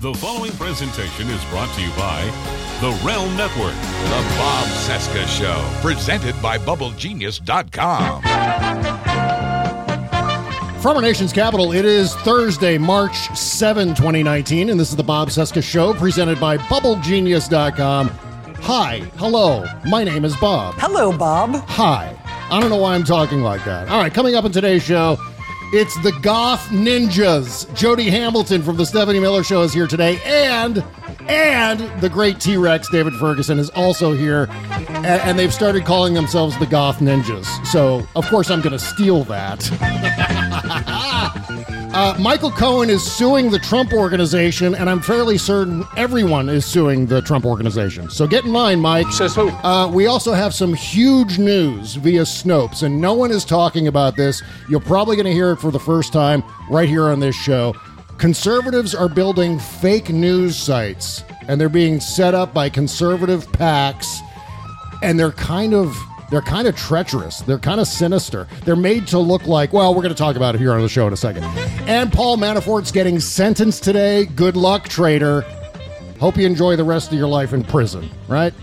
The following presentation is brought to you by the Realm Network. The Bob Cesca Show, presented by BubbleGenius.com. From our nation's capital, it is Thursday, March 7, 2019, and this is the Bob Cesca Show presented by BubbleGenius.com. Hi, hello, my name is Bob. Hello, Bob. Hi. I don't know why I'm talking like that. All right, coming up in today's show, it's the Goth Ninjas. Jody Hamilton from the Stephanie Miller Show is here today, and and the great T Rex David Ferguson is also here, and, and they've started calling themselves the Goth Ninjas. So of course I'm going to steal that. Uh, Michael Cohen is suing the Trump organization, and I'm fairly certain everyone is suing the Trump organization. So get in line, Mike. Says who? Uh, we also have some huge news via Snopes, and no one is talking about this. You're probably going to hear it for the first time right here on this show. Conservatives are building fake news sites, and they're being set up by conservative PACs, and they're kind of they're kind of treacherous. They're kind of sinister. They're made to look like, well, we're going to talk about it here on the show in a second. And Paul Manafort's getting sentenced today. Good luck, traitor. Hope you enjoy the rest of your life in prison, right?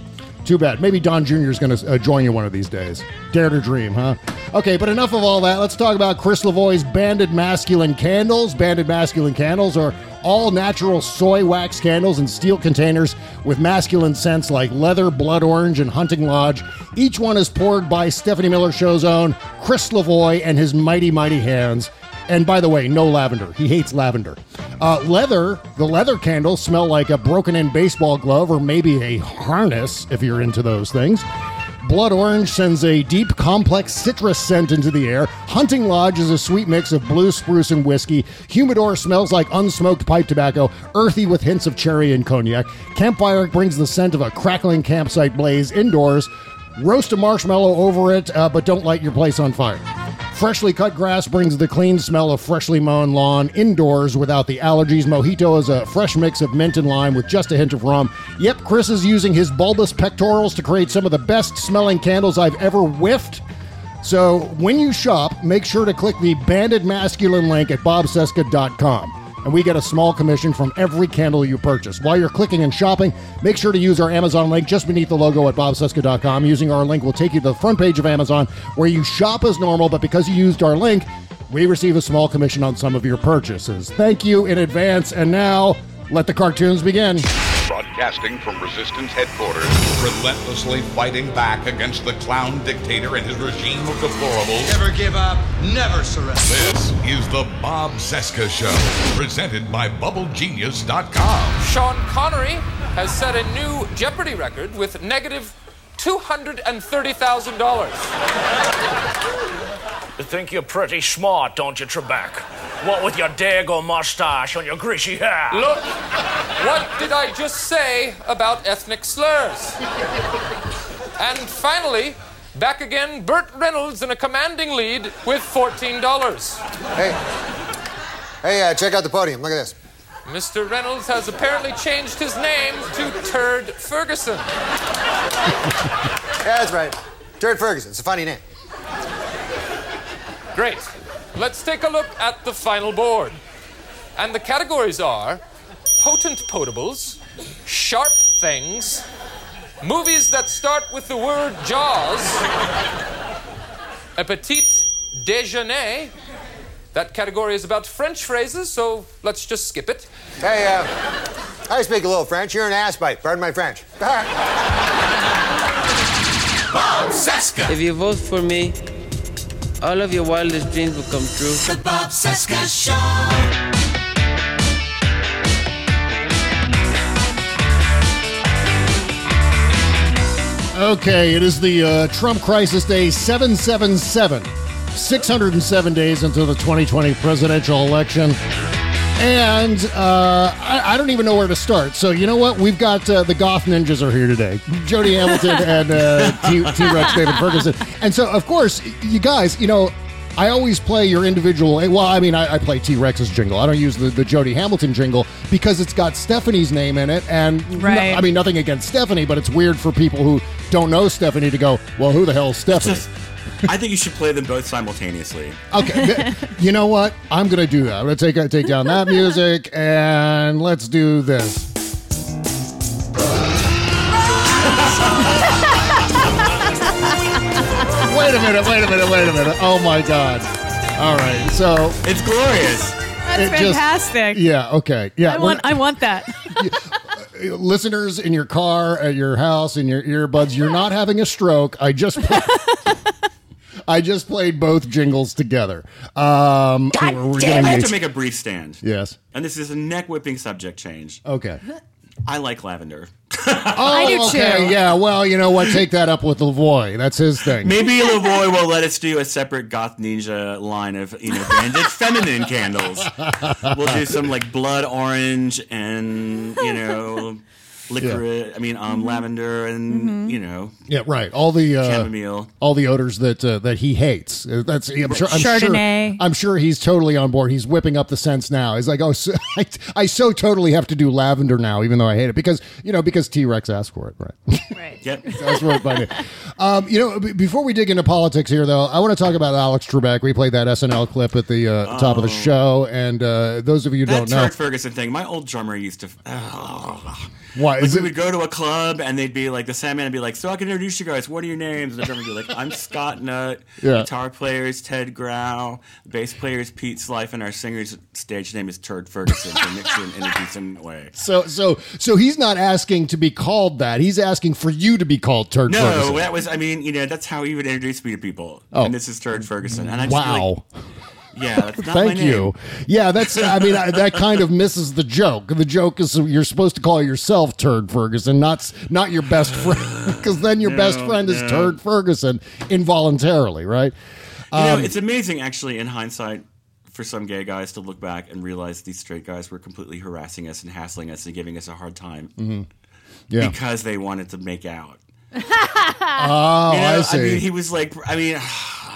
Too bad. Maybe Don Jr. is going to uh, join you one of these days. Dare to dream, huh? Okay, but enough of all that. Let's talk about Chris Lavoie's Banded Masculine Candles. Banded Masculine Candles are all natural soy wax candles in steel containers with masculine scents like leather, blood orange, and hunting lodge. Each one is poured by Stephanie Miller Show's own Chris Lavoie and his mighty, mighty hands. And by the way, no lavender. He hates lavender. Uh, leather, the leather candles smell like a broken in baseball glove or maybe a harness if you're into those things. Blood Orange sends a deep, complex citrus scent into the air. Hunting Lodge is a sweet mix of blue spruce and whiskey. Humidor smells like unsmoked pipe tobacco, earthy with hints of cherry and cognac. Campfire brings the scent of a crackling campsite blaze indoors. Roast a marshmallow over it, uh, but don't light your place on fire. Freshly cut grass brings the clean smell of freshly mown lawn indoors without the allergies. Mojito is a fresh mix of mint and lime with just a hint of rum. Yep, Chris is using his bulbous pectorals to create some of the best smelling candles I've ever whiffed. So when you shop, make sure to click the banded masculine link at bobcesca.com. And we get a small commission from every candle you purchase. While you're clicking and shopping, make sure to use our Amazon link just beneath the logo at bobcesca.com. Using our link will take you to the front page of Amazon where you shop as normal, but because you used our link, we receive a small commission on some of your purchases. Thank you in advance. And now, let the cartoons begin. Broadcasting from Resistance headquarters, relentlessly fighting back against the clown dictator and his regime of deplorables. Never give up, never surrender. This is the Bob Cesca Show, presented by BubbleGenius.com. Sean Connery has set a new Jeopardy record with negative $230,000. You think you're pretty smart, don't you, Trebek? What with your dago mustache and your greasy hair? Look, what did I just say about ethnic slurs? And finally, back again, Burt Reynolds in a commanding lead with $14. Hey, hey, uh, check out the podium. Look at this. Mr. Reynolds has apparently changed his name to Turd Ferguson. Yeah, that's right. Turd Ferguson. It's a funny name. Great. Let's take a look at the final board. And the categories are potent potables, sharp things, movies that start with the word Jaws, a petit déjeuner. That category is about French phrases, so let's just skip it. Hey, uh, I speak a little French. You're an ass bite. Pardon my French. Bob Cesca. If you vote for me, all of your wildest dreams will come true. The Bob Cesca Show. Okay, it is the uh, Trump crisis day 777. 607 days until the 2020 presidential election. And uh, I, I don't even know where to start. So, you know what? We've got uh, the Goth Ninjas are here today Jody Hamilton and uh, T Rex David Ferguson. And so, of course, you guys, you know, I always play your individual. Well, I mean, I, I play T Rex's jingle. I don't use the, the Jody Hamilton jingle because it's got Stephanie's name in it. And no- I mean, nothing against Stephanie, but it's weird for people who don't know Stephanie to go, well, who the hell is Stephanie? I think you should play them both simultaneously. Okay, you know what? I'm gonna do that. I'm gonna take uh, take down that music and let's do this. wait a minute! Wait a minute! Wait a minute! Oh my god! All right, so It's glorious. That's It just- fantastic. yeah, okay, yeah. I want. I want that. listeners in your car, at your house, in your earbuds, you're not having a stroke. I just. I just played both jingles together. Um, God we're damn, I have to make a brief stand. Yes. And this is a neck whipping subject change. Okay. I like lavender. Oh, do okay. too. Yeah. Well, you know what? Take that up with Lavoie. That's his thing. Maybe Lavoie will let us do a separate goth ninja line of you know branded feminine candles. We'll do some like blood orange and you know licorice. I mean, um, lavender and you know Yeah. Right. All the uh, chamomile. all the odors that uh, that he hates. Uh, That's I'm sure. I'm Chardonnay. Sure, I'm sure he's totally on board. He's whipping up the scents now. He's like, oh, so, I, I so totally have to do lavender now, even though I hate it because you know because T Rex asked for it. Right. Right. Yep. That's what I. Um, you know, b- before we dig into politics here, though, I want to talk about Alex Trebek. We played that SNL clip at the uh, top of the show, and uh, those of you who That don't know, Ferguson thing. My old drummer used to. Oh. why Like is we it? would go to a club and they'd be like, the Sandman would be like, so I can introduce you guys. What are your names? And the drummer would be like, I'm Scott Nutt. Yeah. Guitar player is Ted Grau. Bass player is Pete Slife. And our singer's stage name is Turd Ferguson. To mix and introduce him away. So, so, so he's not asking to be called that. He's asking for you to be called Turd Ferguson. No, Ferguson. that was, I mean, you know, that's how he would introduce me to people. Oh. And this is Turd Ferguson. And I Wow. like, yeah, that's not my Thank you. Yeah, that's. I mean, I, that kind of misses the joke. The joke is you're supposed to call yourself Turd Ferguson, not not your best friend, because then your best friend is no. Turd Ferguson involuntarily, right? You Um, know, it's amazing actually in hindsight for some gay guys to look back and realize these straight guys were completely harassing us and hassling us and giving us a hard time Mm-hmm. Yeah. because they wanted to make out. Oh, You know, I see. mean, he was like, I mean,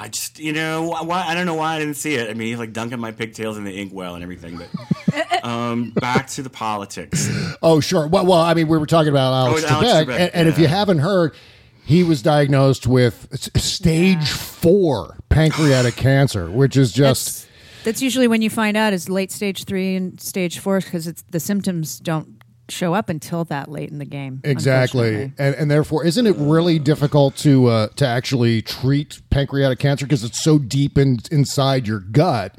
I just, you know, why? I don't know why I didn't see it. I mean, he's like dunking my pigtails in the inkwell and everything. But um, back to the politics. Oh, sure. Well, well, I mean, we were talking about Alex, Oh, Alex Trebek, Trebek, and, and if you haven't heard, he was diagnosed with s- stage four pancreatic cancer, which is just That's, that's usually when you find out is late stage three and stage four because it's the symptoms don't show up until that late in the game. exactly, and and therefore, isn't it really difficult to uh, to actually treat pancreatic cancer because it's so deep in, inside your gut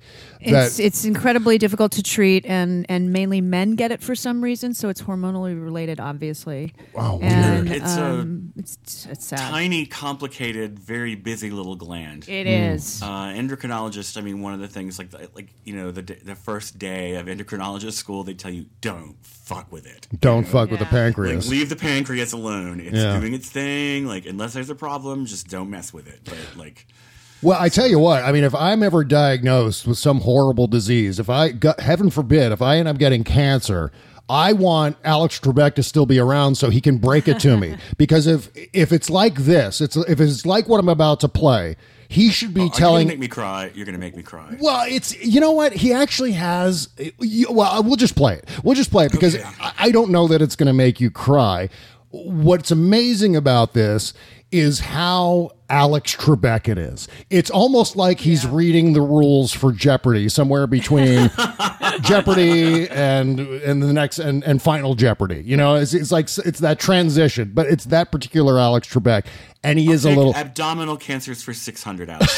that It's it's incredibly difficult to treat, and and mainly men get it for some reason. So it's hormonally related, obviously. Wow, weird. and, It's a um, it's it's sad. Tiny, complicated, very busy little gland. It is. Uh, endocrinologist. I mean, one of the things like like you know the the first day of endocrinologist school, they tell you don't fuck with it. don't fuck with the pancreas. Like leave the pancreas alone. It's Yeah. doing its thing. Like unless there's a problem, just don't mess with it. But like Well, I tell you what, I mean, if I'm ever diagnosed with some horrible disease, if I, got, heaven forbid, if I end up getting cancer, I want Alex Trebek to still be around so he can break it to me. Because if if it's like this, it's if it's like what I'm about to play, he should be oh, you telling. gonna make me cry? You're gonna make me cry. well, it's you know what he actually has. Well, we'll just play it. We'll just play it because Okay. I I don't know that it's going to make you cry. What's amazing about this is how Alex Trebek it is. It's almost like he's reading the rules for Jeopardy somewhere between Jeopardy and and the next and, and Final Jeopardy. You know, it's, it's like it's that transition, but it's that particular Alex Trebek, and he is a little. abdominal cancers for six hundred hours.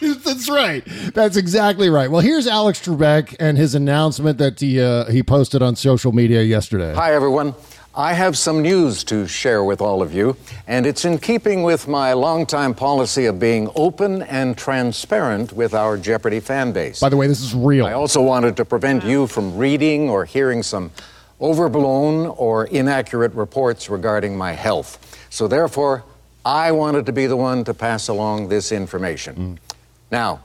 That's right. That's exactly right. Well, here's Alex Trebek and his announcement that he uh, he posted on social media yesterday. Hi, everyone. I have some news to share with all of you, and it's in keeping with my longtime policy of being open and transparent with our Jeopardy fan base. By the way, this is real. I also wanted to prevent you from reading or hearing some overblown or inaccurate reports regarding my health. So, therefore, I wanted to be the one to pass along this information. Mm. Now,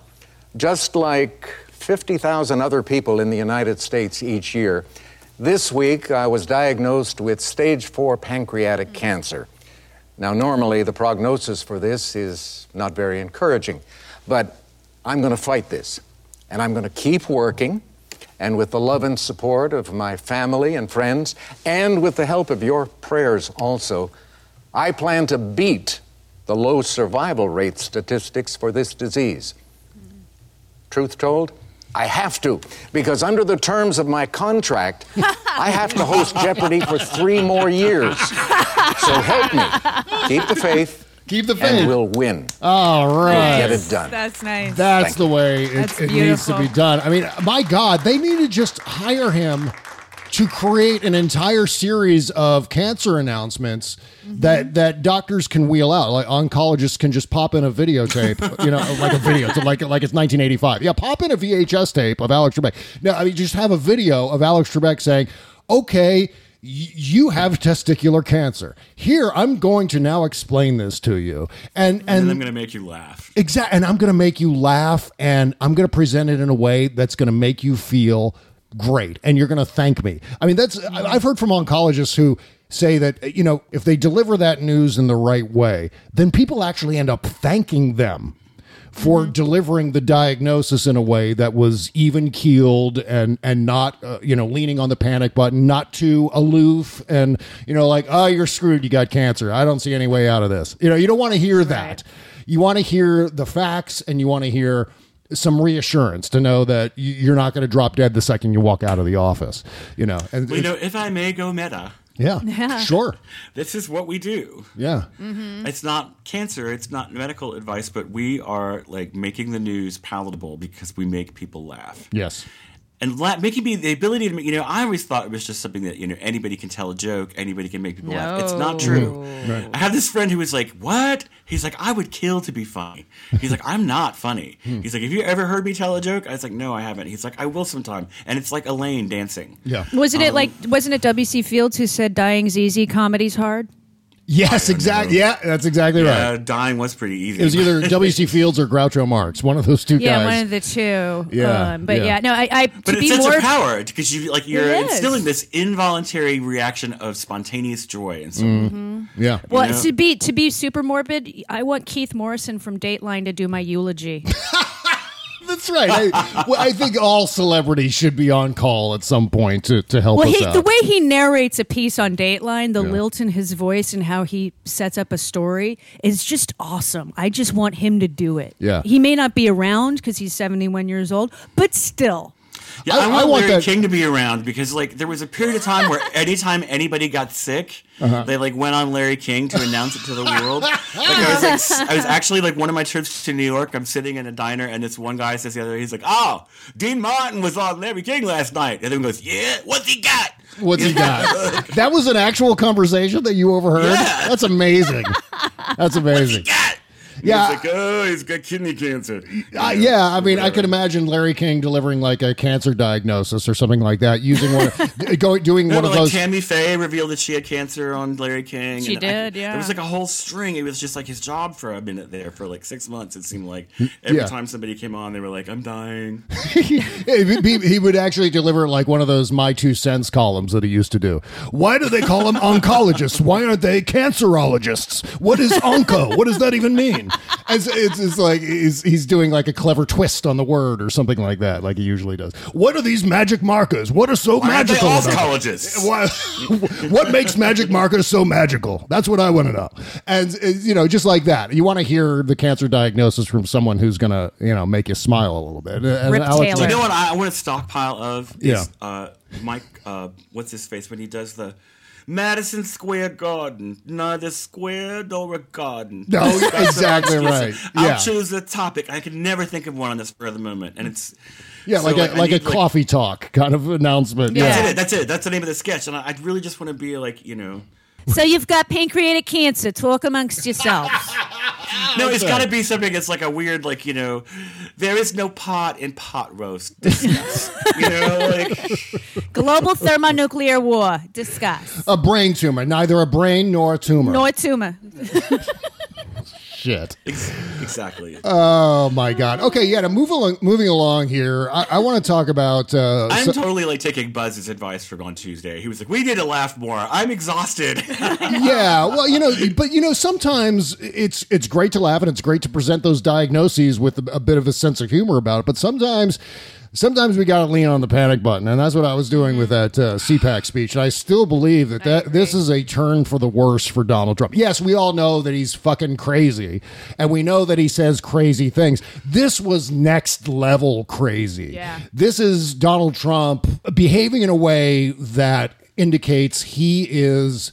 just like 50,000 other people in the United States each year, this week I was diagnosed with stage four pancreatic mm. cancer. Now, normally the prognosis for this is not very encouraging, but I'm going to fight this and I'm going to keep working. And with the love and support of my family and friends, and with the help of your prayers also, I plan to beat the low survival rate statistics for this disease. Mm-hmm. Truth told, I have to, because under the terms of my contract, I have to host Jeopardy for three more years. So help me. Keep the faith. Keep the faith. And we'll win. All right. Get it done. That's nice. That's the way it, it needs to be done. I mean, my God, they need to just hire him to create an entire series of cancer announcements Mm-hmm. that that doctors can wheel out. Like oncologists can just pop in a videotape, you know, like a video, to like like it's 1985. Yeah, pop in a VHS tape of Alex Trebek. No, I mean just have a video of Alex Trebek saying, "Okay." You have testicular cancer. Here, I'm going to now explain this to you, and And, and I'm going to make you laugh. Exactly. And I'm going to make you laugh and I'm going to present it in a way that's going to make you feel great and you're going to thank me. I mean, that's, I've heard from oncologists who say that, you know, if they deliver that news in the right way, then people actually end up thanking them for delivering the diagnosis in a way that was even keeled and and not uh, you know leaning on the panic button not too aloof and you know like oh you're screwed you got cancer. I don't see any way out of this. You know you don't want to hear that. You want to hear the facts and you want to hear some reassurance to know that you're not going to drop dead the second you walk out of the office you know and Well, you know, if I may go meta, yeah, Yeah. sure this is what we do. yeah mm-hmm. It's not cancer, it's not medical advice, but we are like making the news palatable because we make people laugh. yes And la- making me the ability to, make- you know, I always thought it was just something that, you know, anybody can tell a joke, anybody can make people laugh. It's not true. I have this friend who was like, What? He's like, I would kill to be funny. He's like, I'm not funny. He's like, Have you ever heard me tell a joke? I was like, No, I haven't. He's like, I will sometime. And it's like Elaine dancing. yeah Wasn't Um, it like wasn't it W.C. Fields who said dying's easy, comedy's hard? Yes exactly yeah that's exactly right dying was pretty easy. It was either W.C. Fields or Groucho Marx, one of those two Yeah, guys. one of the two. Yeah, um, but yeah. yeah. no, I, I But to it's be sense more of power because you like you're instilling this involuntary reaction of spontaneous joy and so yeah. well you know? to be to be super morbid. I want Keith Morrison from Dateline to do my eulogy. That's right. I, well, I think all celebrities should be on call at some point to, to help well, us he, out. the way he narrates a piece on Dateline, the lilt in his voice and how he sets up a story is just awesome. I just want him to do it. Yeah. he may not be around because he's seventy one years old, but still. Yeah, I- I, I want, want Larry that- King to be around because like there was a period of time where anytime anybody got sick, Uh-huh. they like went on Larry King to announce it to the world. Like I was like, I was actually like one of my trips to New York. I'm sitting in a diner and this one guy says the other, he's like, "Oh, Dean Martin was on Larry King last night," and then goes, "Yeah, what's he got?" What's he got? that was an actual conversation that you overheard? Yeah. That's amazing. That's amazing. Got? Yeah. He's like, "Oh, he's got kidney cancer." Uh, yeah, I mean, I could imagine Larry King delivering like a cancer diagnosis or something like that, using one, going doing No, one but, of like those. Tammy Faye revealed that she had cancer on Larry King. She and I- did, yeah. There was like a whole string. It was just like his job for a minute there for like six months. It seemed like every Yeah. time somebody came on, they were like, "I'm dying." he, he- he would actually deliver like one of those my two cents columns that he used to do. Why do they call them oncologists? Why aren't they cancerologists? What is onco? What does that even mean? And so it's, it's like he's, he's doing like a clever twist on the word or something like that, like he usually does. What are these magic markers? What are so Why aren't they magical all about them? psychologists? What makes magic markers so magical? That's what I want to know. And uh, you know, just like that, you want to hear the cancer diagnosis from someone who's going to, you know, make you smile a little bit. And Rip Alex- Taylor. You know what I, I want a stockpile of? Is, Yeah. Uh, Mike, uh, what's his face when he does the Madison Square Garden, neither square nor a garden. No, exactly right. I'll Yeah. choose the topic. I can never think of one on the spur of the moment, and it's Yeah, so, like a I like a need, coffee talk kind of announcement. Yeah. Yeah. That's it. That's it. That's the name of the sketch, and I, I really just want to be like you know. So you've got pancreatic cancer. Talk amongst yourselves. No, it's got to be something that's like a weird, like you know, there is no pot in pot roast. Discuss. you know, like Global thermonuclear war. Discuss. A brain tumor, neither a brain nor a tumor. Nor tumor. Shit. exactly. Oh my god. Okay, yeah. To move along, moving along here, I, I want to talk about. Uh, I'm so- totally like taking Buzz's advice from on Tuesday. He was like, "We need to laugh more. I'm exhausted." yeah, well, you know, but you know, sometimes it's it's great to laugh and it's great to present those diagnoses with a, a bit of a sense of humor about it. But sometimes sometimes we got to lean on the panic button, and that's what I was doing with that uh, CPAC speech. And I still believe that, that this is a turn for the worse for Donald Trump. Yes, we all know that he's fucking crazy, and we know that he says crazy things. This was next level crazy. Yeah. This is Donald Trump behaving in a way that indicates he is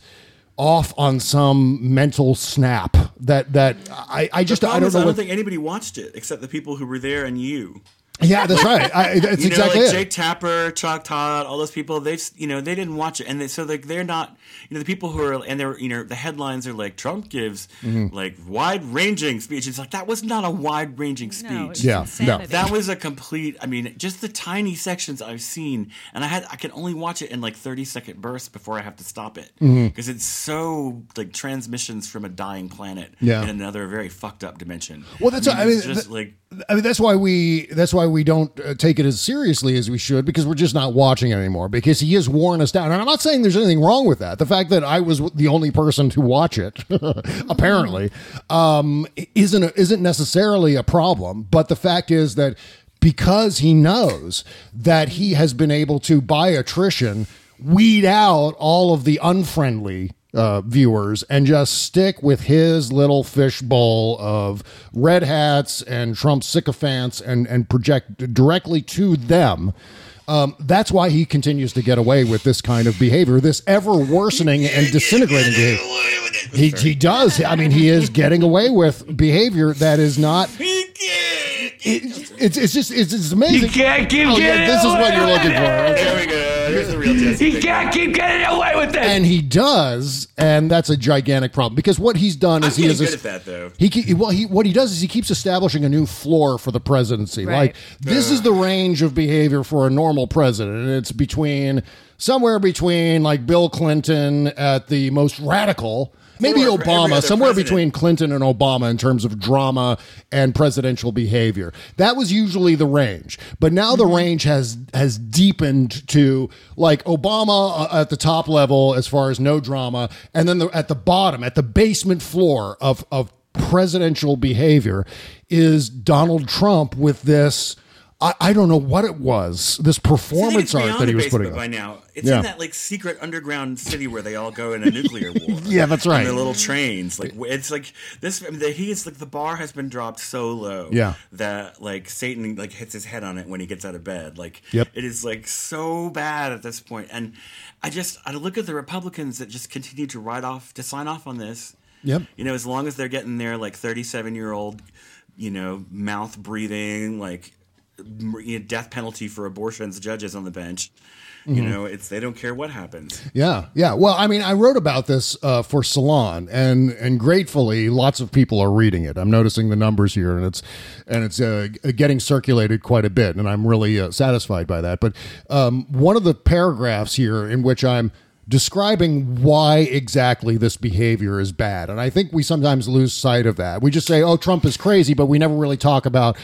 off on some mental snap that that I, I just I don't know I don't what think anybody watched it except the people who were there and you. Yeah that's right I, that's you know, exactly like it Jake Tapper, Chuck Todd, all those people. They've you know they didn't watch it, and they, so like they're not you know the people who are and they're you know the headlines are like Trump gives Mhm. like wide ranging speech. It's like that was not a wide ranging speech. it's Yeah, no. that was a complete. I mean, just the tiny sections I've seen, and I had I can only watch it in like thirty second bursts before I have to stop it because it's so like transmissions from a dying planet Yeah. in another very fucked up dimension. Well, that's I I mean, mean, just th- like I mean that's why we that's why we don't uh, take it as seriously as we should because we're just not watching it anymore because he has worn us down. And I'm not saying there's anything wrong with that. The fact that I was the only person to watch it apparently um, isn't a, isn't necessarily a problem. But the fact is that because he knows that he has been able to by attrition weed out all of the unfriendly uh, viewers and just stick with his little fishbowl of red hats and Trump sycophants and and project directly to them. Um, that's why he continues to get away with this kind of behavior, this ever worsening and disintegrating behavior. He, he does. I mean, he is getting away with behavior that is not. It- it's it's just it's, it's amazing. You can't keep Oh, yeah, getting this is what you're looking with for. Okay. There we go. Here's the real Jesse. He can't keep getting away with it. and he does, and that's a gigantic problem because what he's done is I'm he is good at that, though. He ke- well, he what he does is he keeps establishing a new floor for the presidency. Right. Like this is the range of behavior for a normal president, and it's between somewhere between like Bill Clinton at the most radical. Maybe Obama, somewhere president. between Clinton and Obama in terms of drama and presidential behavior. That was usually the range. But now the range has has deepened to like Obama uh, at the top level as far as no drama and then the, at the bottom at the basement floor of of presidential behavior is Donald Trump with this I, I don't know what it was. This performance art that he was putting by on. now. It's Yeah. in that like secret underground city where they all go in a nuclear war. Yeah, that's right. On the little trains, like it's like this. I mean, the, he is like the bar has been dropped so low. Yeah. that like Satan like hits his head on it when he gets out of bed. Like, Yep. it is like so bad at this point. And I just I look at the Republicans that just continue to write off to sign off on this. Yep. You know, as long as they're getting their like 37 year old, you know, mouth breathing, like you know, death penalty for abortions judges on the bench. You Mhm. know, it's they don't care what happens. Yeah, yeah. Well, I mean, I wrote about this uh, for Salon, and and gratefully, lots of people are reading it. I'm noticing the numbers here, and it's and it's uh, getting circulated quite a bit, and I'm really uh, satisfied by that. But um, one of the paragraphs here in which I'm describing why exactly this behavior is bad, and I think we sometimes lose sight of that. We just say, "Oh, Trump is crazy," but we never really talk about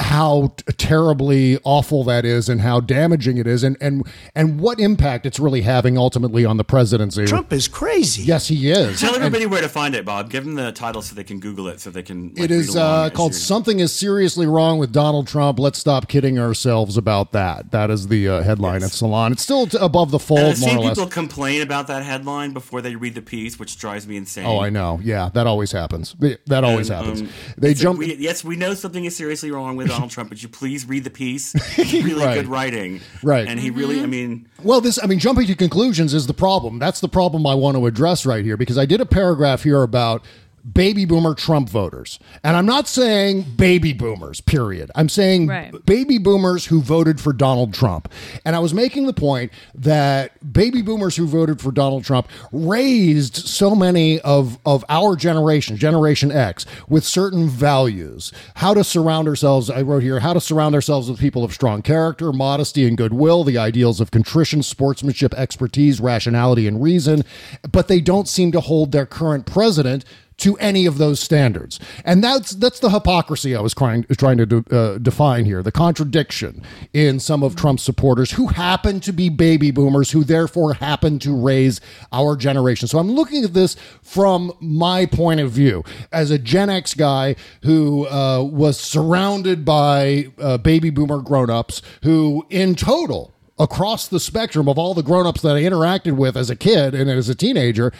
how terribly awful that is and how damaging it is and and and what impact it's really having ultimately on the presidency. Trump is crazy. Yes, he is. Tell And everybody where to find it, Bob. Give them the title so they can Google it, so they can. Like, it is uh, called you're- "Something is Seriously Wrong with Donald Trump." Let's stop kidding ourselves about that. That is the uh, headline at Salon. It's still t- above the And fold, I've more seen or less. people complain about that headline before they read the piece, which drives me insane. Oh, I know. Yeah, that always happens. That always And, happens. um, they it's like jump. we, yes, we know something is seriously wrong with Donald Trump, but you please read the piece. It's Really Right. good writing, Right. And he really, mm-hmm. I mean, Well, this, I mean, jumping to conclusions is the problem. That's the problem I want to address right here because I did a paragraph here about baby boomer Trump voters. And I'm not saying baby boomers, period. I'm saying Right. baby boomers who voted for Donald Trump. And I was making the point that baby boomers who voted for Donald Trump raised so many of, of our generation, Generation X, with certain values. How to surround ourselves, I wrote here, how to surround ourselves with people of strong character, modesty, and goodwill, the ideals of contrition, sportsmanship, expertise, rationality, and reason. But they don't seem to hold their current president to any of those standards. And that's that's the hypocrisy I was trying trying to de- uh, define here, the contradiction in some of Trump's supporters who happen to be baby boomers who therefore happen to raise our generation. So I'm looking at this from my point of view as a Gen X guy who uh, was surrounded by uh, baby boomer grown-ups who in total across the spectrum of all the grown-ups that I interacted with as a kid and as a teenager,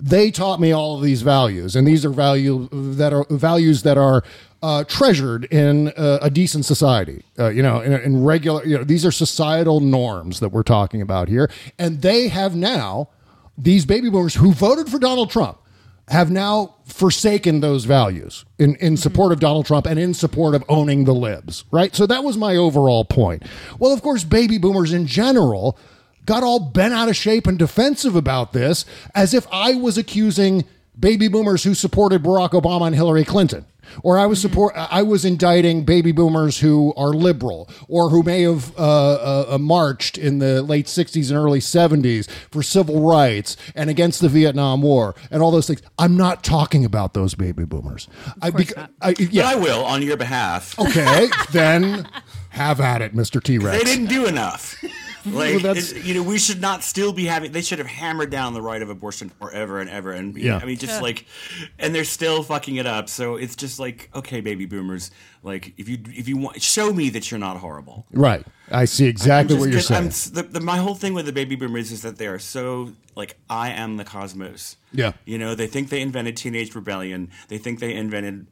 they taught me all of these values, and these are value that are values that are uh, treasured in uh, a decent society. Uh, you know, in, in regular, you know, these are societal norms that we're talking about here, and they have now these baby boomers who voted for Donald Trump have now forsaken those values in, in mm-hmm. support of Donald Trump and in support of owning the libs, right? So that was my overall point. Well, of course, baby boomers in general got all bent out of shape and defensive about this as if I was accusing baby boomers who supported Barack Obama and Hillary Clinton. Or I was support. I was indicting baby boomers who are liberal, or who may have uh, uh, marched in the late '60s and early '70s for civil rights and against the Vietnam War and all those things. I'm not talking about those baby boomers. I, beca- I, yeah, But I will on your behalf. okay, then have at it, Mr. T Rex. They didn't do enough. Like that's- you know, we should not still be having. They should have hammered down the right of abortion forever and ever. And Yeah. I mean, just like, and they're still fucking it up. So it's just like, okay, baby boomers, like if you if you want, show me that you're not horrible. Right. I see exactly I'm what you're saying. I'm the, the, my whole thing with the baby boomers is that they are so like I am the cosmos. Yeah. You know, they think they invented teenage rebellion. They think they invented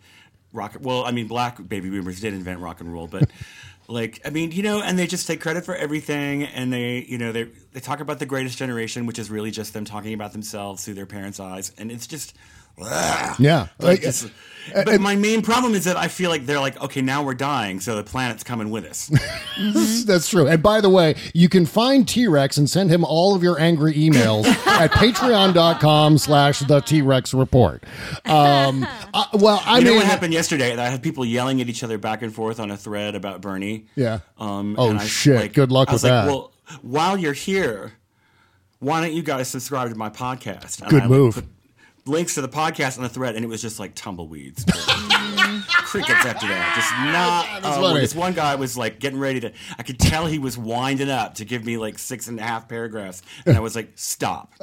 rock. Well, I mean, black baby boomers did invent rock and roll, but like, I mean, you know, and they just take credit for everything, and they, you know, they they talk about the greatest generation, which is really just them talking about themselves through their parents' eyes, and it's just. Yeah. Like, Like, uh, but my main problem is that I feel like they're like, okay, now we're dying, so the planet's coming with us. That's true. And by the way, you can find T-Rex and send him all of your angry emails at patreon.com slash the T-Rex report. Um, uh, well, I you know what happened yesterday? I had people yelling at each other back and forth on a thread about Bernie. Yeah. Um, Oh, and I, shit. like- Good luck I was with like, that. Well, while you're here, why don't you guys subscribe to my podcast? And Good I, like, move. put links to the podcast on the thread, and it was just like tumbleweeds. Crickets after that. Just not. That's oh, this one guy was like getting ready to. I could tell he was winding up to give me like six and a half paragraphs, and I was like, "Stop."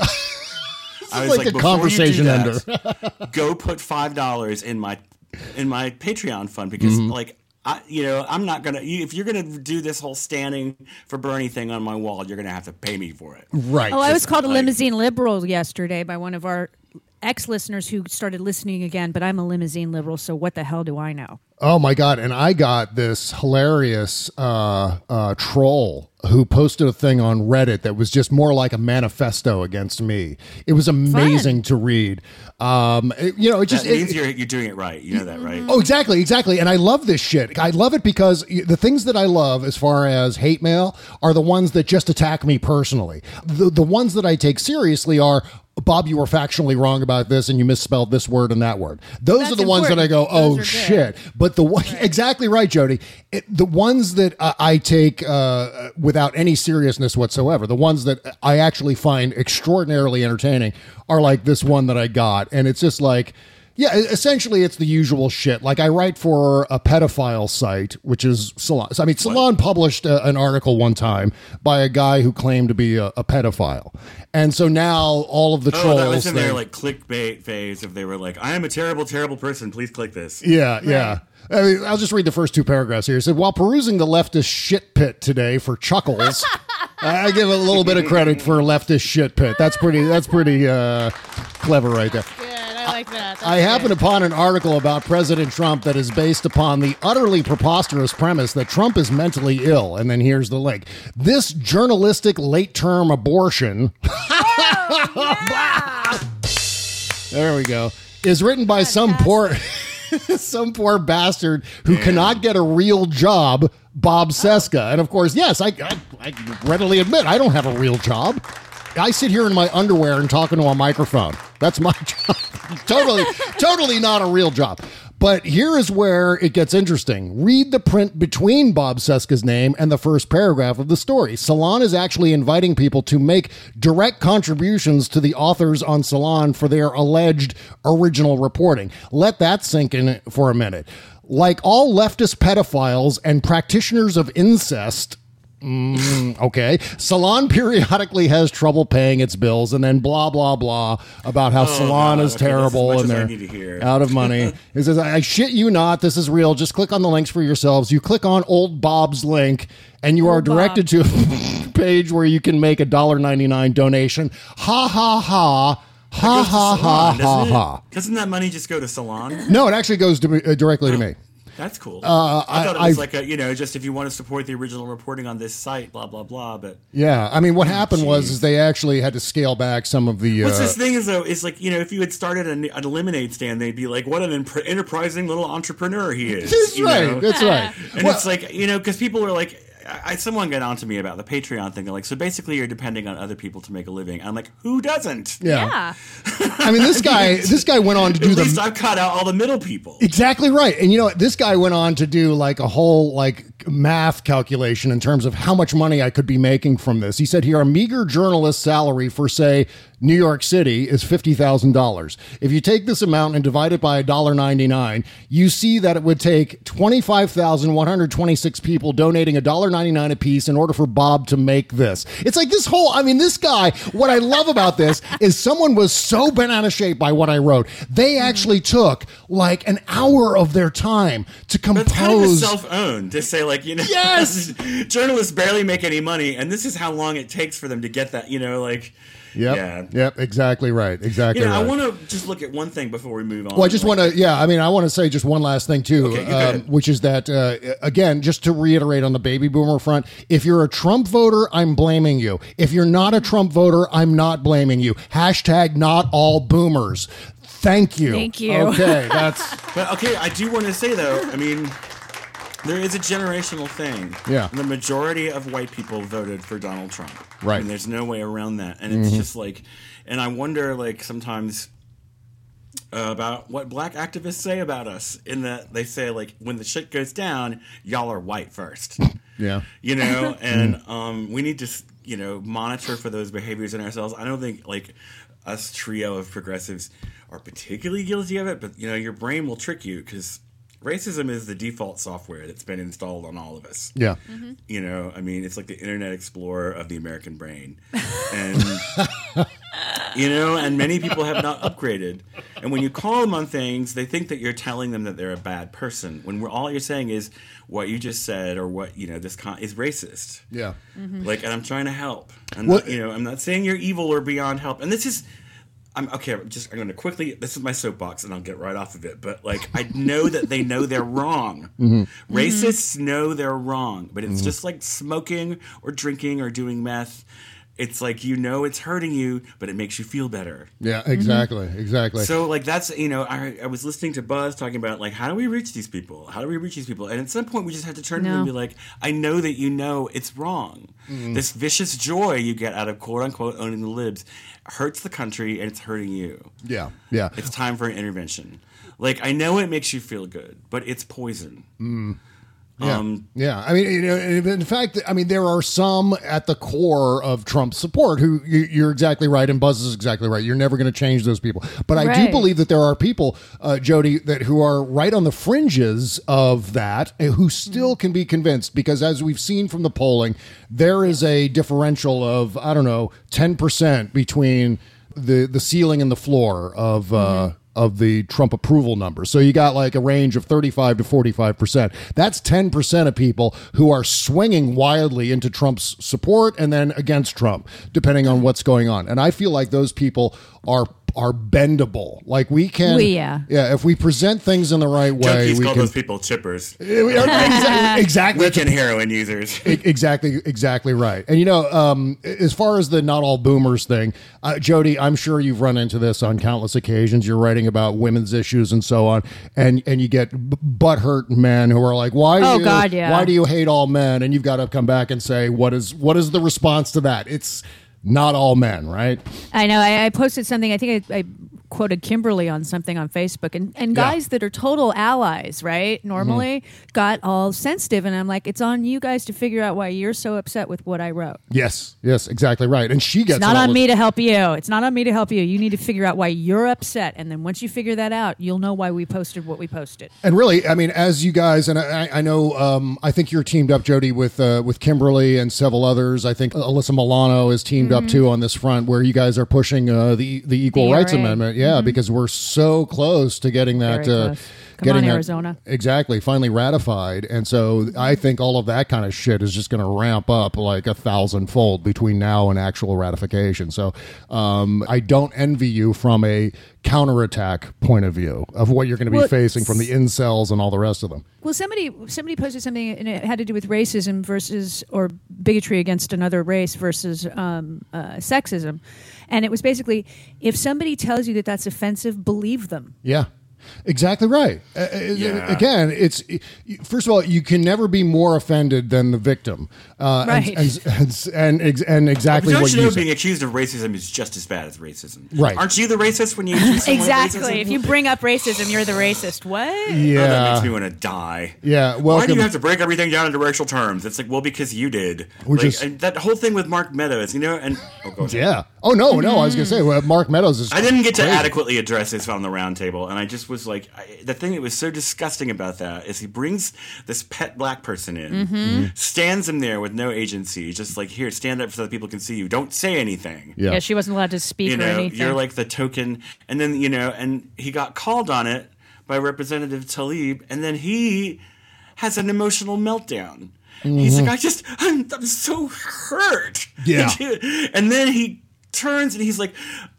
I was like a "Before you do conversation ender. go put five dollars in my in my Patreon fund because Mm-hmm. like I you know I'm not gonna if you're gonna do this whole standing for Bernie thing on my wall you're gonna have to pay me for it. right. Oh, I was called a limousine liberal yesterday by one of our ex listeners who started listening again, but I'm a limousine liberal, so what the hell do I know? Oh my god! And I got this hilarious uh, uh, troll who posted a thing on Reddit that was just more like a manifesto against me. It was amazing to read. Um, it- you know, it just That it- means you're you're doing it right. You know that, right? Oh, exactly, exactly. And I love this shit. I love it because the things that I love as far as hate mail are the ones that just attack me personally. The the ones that I take seriously are Bob, you were factually wrong about this and you misspelled this word and that word. Those That's are the ones that I go, "Oh shit." But the one exactly right, Jody. It, the ones that uh, I take uh, without any seriousness whatsoever, the ones that I actually find extraordinarily entertaining are like this one that I got and it's just like yeah, essentially it's the usual shit. Like I write for a pedophile site, which is Salon. So, I mean, Salon published a, an article one time by a guy who claimed to be a, a pedophile, and so now all of the Oh, trolls. that was in they- their like clickbait phase If they were like, I am a terrible, terrible person. Please click this. Yeah, yeah. I mean, I'll just read the first two paragraphs here. It said, while perusing the leftist shit pit today for chuckles, I give a little bit of credit for leftist shit pit. That's pretty. That's pretty uh, clever right there. Good, I like that. I happened upon an article about President Trump that is based upon the utterly preposterous premise that Trump is mentally ill. And then here's the link. This journalistic late term abortion. Oh, there we go. Is written by some poor some poor bastard who cannot get a real job, Bob oh. Cesca. And of course, yes, I, I, I readily admit I don't have a real job. I sit here in my underwear and talk into a microphone. That's my job. totally, totally not a real job. But here is where it gets interesting. Read the print between Bob Cesca's name and the first paragraph of the story. Salon is actually inviting people to make direct contributions to the authors on Salon for their alleged original reporting. Let that sink in for a minute. Like all leftist pedophiles and practitioners of incest, Mm, okay. Salon periodically has trouble paying its bills, and then blah blah blah about how Salon God. is Okay, terrible and they're need to hear. out of money. It says, "I shit you not. This is real. Just click on the links for yourselves. You click on Old Bob's link, and you are directed to a page where you can make a dollar ninety nine donation. Ha ha ha." Ha ha ha Salon, ha doesn't ha. Doesn't that money just go to Salon? No, it actually goes to uh, directly to me. That's cool. Uh, I, thought it was I've- like a, you know, just if you want to support the original reporting on this site, blah blah blah. But Yeah, I mean, what happened was is they actually had to scale back some of the. what's uh, this thing is though? Is like you know, if you had started an, an lemonade stand, they'd be like, "What an enterprising little entrepreneur he is." That's right, know? that's right. And Well- it's like you know, because people are like. I, I- someone got on to me about the Patreon thing. They're like, so basically, you're depending on other people to make a living. I'm like, who doesn't? Yeah. I mean, this guy, this guy went on to do At the least I've cut out all the middle people. Exactly right. And you know, what? this guy went on to do like a whole like math calculation in terms of how much money I could be making from this. He said here a meager journalist salary for say New York City is $50,000. If you take this amount and divide it by $1.99, you see that it would take 25,126 people donating $1.99 a piece in order for Bob to make this. It's like this whole I mean this guy, what I love about this is someone was so bent out of shape by what I wrote. They mm-hmm. actually took like an hour of their time to It's kind of compose self-owned to say like you know Yes! journalists barely make any money and this is how long it takes for them to get that you know like Yep. yeah Yep, exactly right. Exactly you know, I want to just look at one thing before we move on. Well, I just Like, want to, yeah, I mean, I want to say just one last thing, too, Okay, um, which is that, uh, again, just to reiterate on the baby boomer front, if you're a Trump voter, I'm blaming you. If you're not a Trump voter, I'm not blaming you. Hashtag not all boomers. Thank you. Thank you. Okay, that's, But okay, I do want to say though, I mean, there is a generational thing. Yeah. The majority of white people voted for Donald Trump. Right. And there's no way around that. And it's Mhm. just like, and I wonder, like, sometimes uh, about what black activists say about us, in that they say, like, when the shit goes down, y'all are white first. yeah. you know and um, we need to you know monitor for those behaviors in ourselves i don't think like us trio of progressives are particularly guilty of it but you know your brain will trick you because racism is the default software that's been installed on all of us. Yeah. Mm-hmm. you know i mean it's like the internet explorer of the american brain. And you know and many people have not upgraded. And when you call them on things they think that you're telling them that they're a bad person when we're, all you're saying is what you just said or what you know this con- is racist. Yeah. Mm-hmm. like and i'm trying to help. I'm Well- not you know i'm not saying you're evil or beyond help. And this is i'm okay I'm just i'm going to quickly this is my soapbox and i'll get right off of it but like i know that they know they're wrong Mhm. racists know they're wrong but it's Mhm. just like smoking or drinking or doing meth it's like you know it's hurting you but it makes you feel better Yeah, exactly. Exactly. so like that's you know I, I was listening to Buzz talking about like how do we reach these people? How do we reach these people? And at some point we just have to turn to them and be like, I know that you know it's wrong. Mhm. This vicious joy you get out of quote unquote owning the libs hurts the country and it's hurting you. yeah. Yeah. It's time for an intervention. Like I know it makes you feel good, but it's poison. Mm. Yeah, Um, yeah. I mean, you know, in fact, I mean, there are some at the core of Trump's support who you, you're exactly right, and Buzz is exactly right. You're never going to change those people, but I do believe that there are people, uh, Jody, that who are right on the fringes of that, and who still can be convinced because, as we've seen from the polling, there is a differential of I don't know, ten percent between the the ceiling and the floor of. Uh, of the Trump approval numbers. So you got like a range of 35 to 45%. That's 10% of people who are swinging wildly into Trump's support and then against Trump, depending on what's going on. And I feel like those people are are bendable. Like we can We- yeah. Yeah, if we present things in the right way, Junkies we call can those people chippers. Exactly- exactly. Weekend heroin users. Exactly exactly right and you know um, as far as the not all boomers thing uh, jody i'm sure you've run into this on countless occasions you're writing about women's issues and so on and and you get b- butthurt men who are like why do Oh, you, God, yeah. why do you hate all men and you've got to come back and say what is what is the response to that it's not all men right I know. I, I posted something. I think I, I quoted Kimberly on something on Facebook, and, and Yeah. guys that are total allies, right? Normally got all sensitive, and I'm like, it's on you guys to figure out why you're so upset with what I wrote. Yes, yes, exactly right. And she gets It's not on me to help you. It's not on me to help you. You need to figure out why you're upset, and then once you figure that out, you'll know why we posted what we posted. And really, I mean, as you guys, and I, I know, um, I think you're teamed up, Jody, with uh, with Kimberly and several others. I think Alyssa Milano is teamed up too on this front, where you guys are pushing uh, the the Equal The Rights ERA. Yeah, because we're so close to getting that. Uh. Come getting on, that- Arizona. exactly finally ratified and so i think all of that kind of shit is just going to ramp up like a thousandfold between now and actual ratification so um, i don't envy you from a counterattack point of view of what you're going to be Well, facing from the incels and all the rest of them Well, somebody somebody posted something, and it had to do with racism versus or bigotry against another race versus um, uh, sexism, and it was basically if somebody tells you that that's offensive, believe them. Yeah. Exactly right. Uh, uh, Yeah. Again, it's first of all, you can never be more offended than the victim, uh, and- Right. And and and, ex- and exactly what you you know being accused of racism is just as bad as racism? Right. Aren't you the racist when you accuse Exactly. racism? If you bring up racism, you're the racist. What? Oh, that makes me want to die. yeah. Why do you have to break everything down into racial terms? It's like, well, because you did. We're Like, just- and that whole thing with Mark Meadows, you know, and oh, go ahead. yeah. Oh no, no. I was going to mm. say well, Mark Meadows is. I didn't get to crazy. adequately address this on the roundtable, and I just was like, I, the thing that was so disgusting about that is he brings this pet black person in, mm-hmm. mm-hmm. stands him there with no agency, just like here, stand up so that people can see you. Don't say anything. Yeah. Yeah, she wasn't allowed to speak you or know, anything. you're like the token, and then you know, and he got called on it by Representative Tlaib, and then he has an emotional meltdown. He's like, mm-hmm. I just, I'm, I'm so hurt. Yeah. and then he turns and he's like,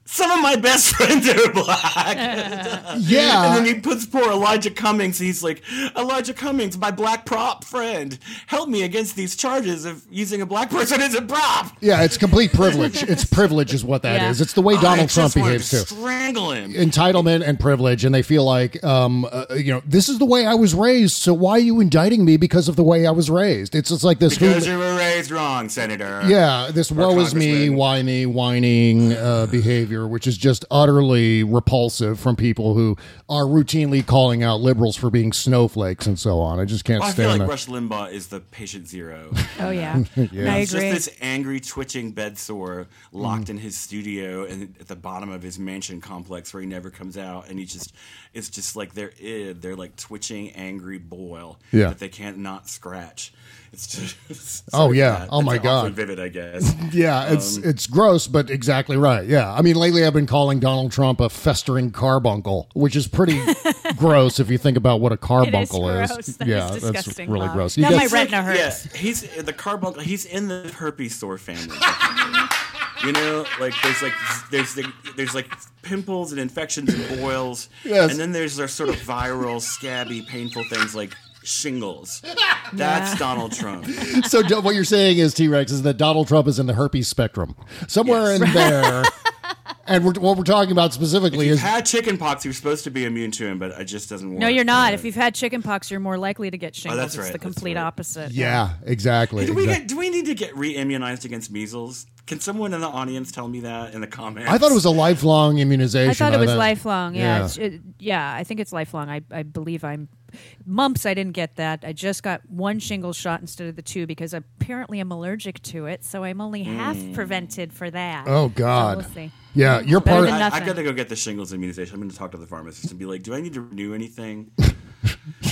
some of my best friends are black. Yeah. And then he puts poor Elijah Cummings. He's like, Elijah Cummings, my black prop friend, help me against these charges of using a black person as a prop. Yeah, it's complete privilege. It's privilege, is what that is. Yeah. It's the way Donald just Trump wanted behaves to too. Strangle him. Entitlement and privilege, and they feel like, um, uh, you know, this is the way I was raised. So why are you indicting me because of the way I was raised? It's just like this. Because who- you were raised wrong, Senator. yeah, this woe is me, congressman. why me, whining uh, behavior, which is just utterly repulsive from people who are routinely calling out liberals for being snowflakes and so on. I just can't Well, I feel stand like that. Rush Limbaugh is the patient zero. oh yeah, I He's agree. just this angry, twitching bed sore locked in his studio and at the bottom of his mansion complex where he never comes out. And he just, it's just like they're id, they're like twitching, angry boil Yeah. that they can't not scratch. It's just. Oh, yeah. Matt. Oh, my That's God. Vivid, I guess. Yeah, it's Um, it's gross, but exactly right. Yeah, I mean, lately I've been calling Donald Trump a festering carbuncle, which is pretty gross if you think about what a carbuncle It is is. That yeah, is that's disgusting, really Bob. gross. You Now guys- my It's like- retina hurts. Yeah, he's the carbuncle. He's in the herpes sore family. you know, like there's like there's the, there's like pimples and infections and boils, Yes. and then there's their sort of viral, scabby, painful things like shingles. That's Donald Trump. so do- what you're saying is T Rex is that Donald Trump is in the herpes spectrum, somewhere Yes. in there. and we're, what we're talking about specifically is If you've had chickenpox. you're supposed to be immune to him, but it just doesn't work. no, you're not. If you've had chickenpox, you're more likely to get oh, shingles. that's It's right, the complete right. opposite. yeah, exactly. do we exact- get, do we need to get re-immunized against measles? Can someone in the audience tell me that in the comments? I thought it was a lifelong immunization. I thought it was thought- lifelong. Yeah, Yeah. It's, it, yeah. I think it's lifelong. I, I believe I'm mumps. I didn't get that. I just got one shingle shot instead of the two because apparently I'm allergic to it. So I'm only half prevented for that. Oh So God. we'll see. Yeah, you're Better part. than I, I got to go get the shingles immunization. I'm going to talk to the pharmacist and be like, "Do I need to renew anything?"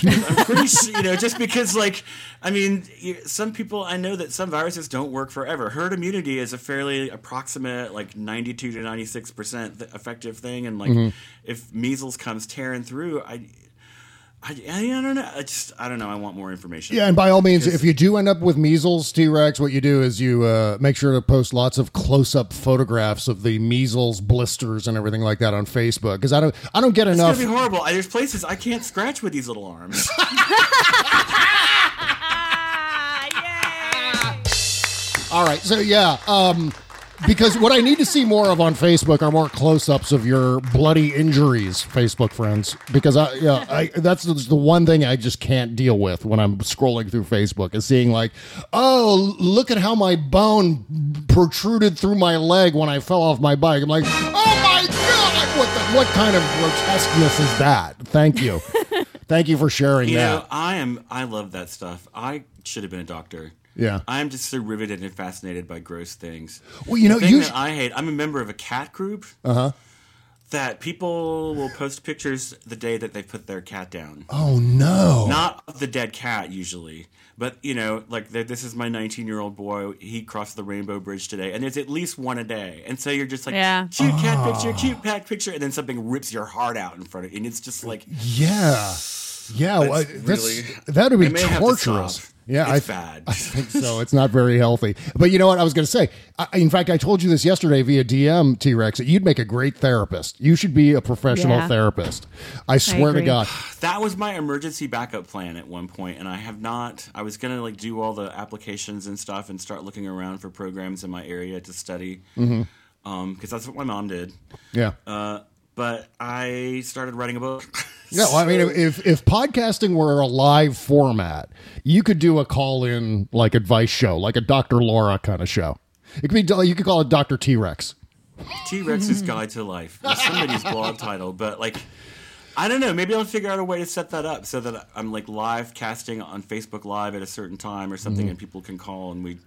I'm pretty sure, you know, just because, like, I mean, some people I know that some viruses don't work forever. Herd immunity is a fairly approximate, like, 92 to 96 percent effective thing, and like, Mm-hmm. if measles comes tearing through, I, I, I don't know. I just, I don't know. I want more information. Yeah, and by all means, if you do end up with measles, T Rex, what you do is you uh, make sure to post lots of close-up photographs of the measles blisters and everything like that on Facebook because I don't, I don't get enough. It's gonna be horrible. I, there's places I can't scratch with these little arms. All right, so yeah, um, because what I need to see more of on Facebook are more close-ups of your bloody injuries, Facebook friends. Because I, yeah, I, that's the one thing I just can't deal with when I'm scrolling through Facebook is seeing like, oh, look at how my bone protruded through my leg when I fell off my bike. I'm like, oh my god. what the, what kind of grotesqueness is that? Thank you, thank you for sharing You that. know, I am. I love that stuff. I should have been a doctor. Yeah. I'm just so riveted and fascinated by gross things. Well, you know, the thing you that sh- I hate. I'm a member of a cat group Uh huh. that people will post pictures the day that they put their cat down. Oh no. Not of the dead cat usually, but you know, like this is my 19 year old boy. He crossed the Rainbow Bridge today, and there's at least one a day. And so you're just like, Yeah. cute cat Ah. picture, cute cat picture, and then something rips your heart out in front of you, and it's just like, Yeah. Yeah, well, It's that's, really- that would be I to torturous. Stop. Yeah, It's I, bad. I think so. It's not very healthy. But you know what I was going to say? I, in fact, I told you this yesterday via DM, T Rex, that you'd make a great therapist. You should be a professional Yeah. therapist. I swear to. God. that was my emergency backup plan at one point, and I have not. I was gonna like do all the applications and stuff, and start looking around for programs in my area to study, Mhm. because that's what my mom did. Yeah. Uh, but I started writing a book. No, I mean, if if podcasting were a live format, you could do a call in like advice show, like a Dr. Laura kind of show. It could be you could call it Dr. T Rex. T Rex's Guide to Life. That's somebody's blog title, but like, I don't know. Maybe I'll figure out a way to set that up so that I'm like live casting on Facebook Live at a certain time or something, Mhm. and people can call and we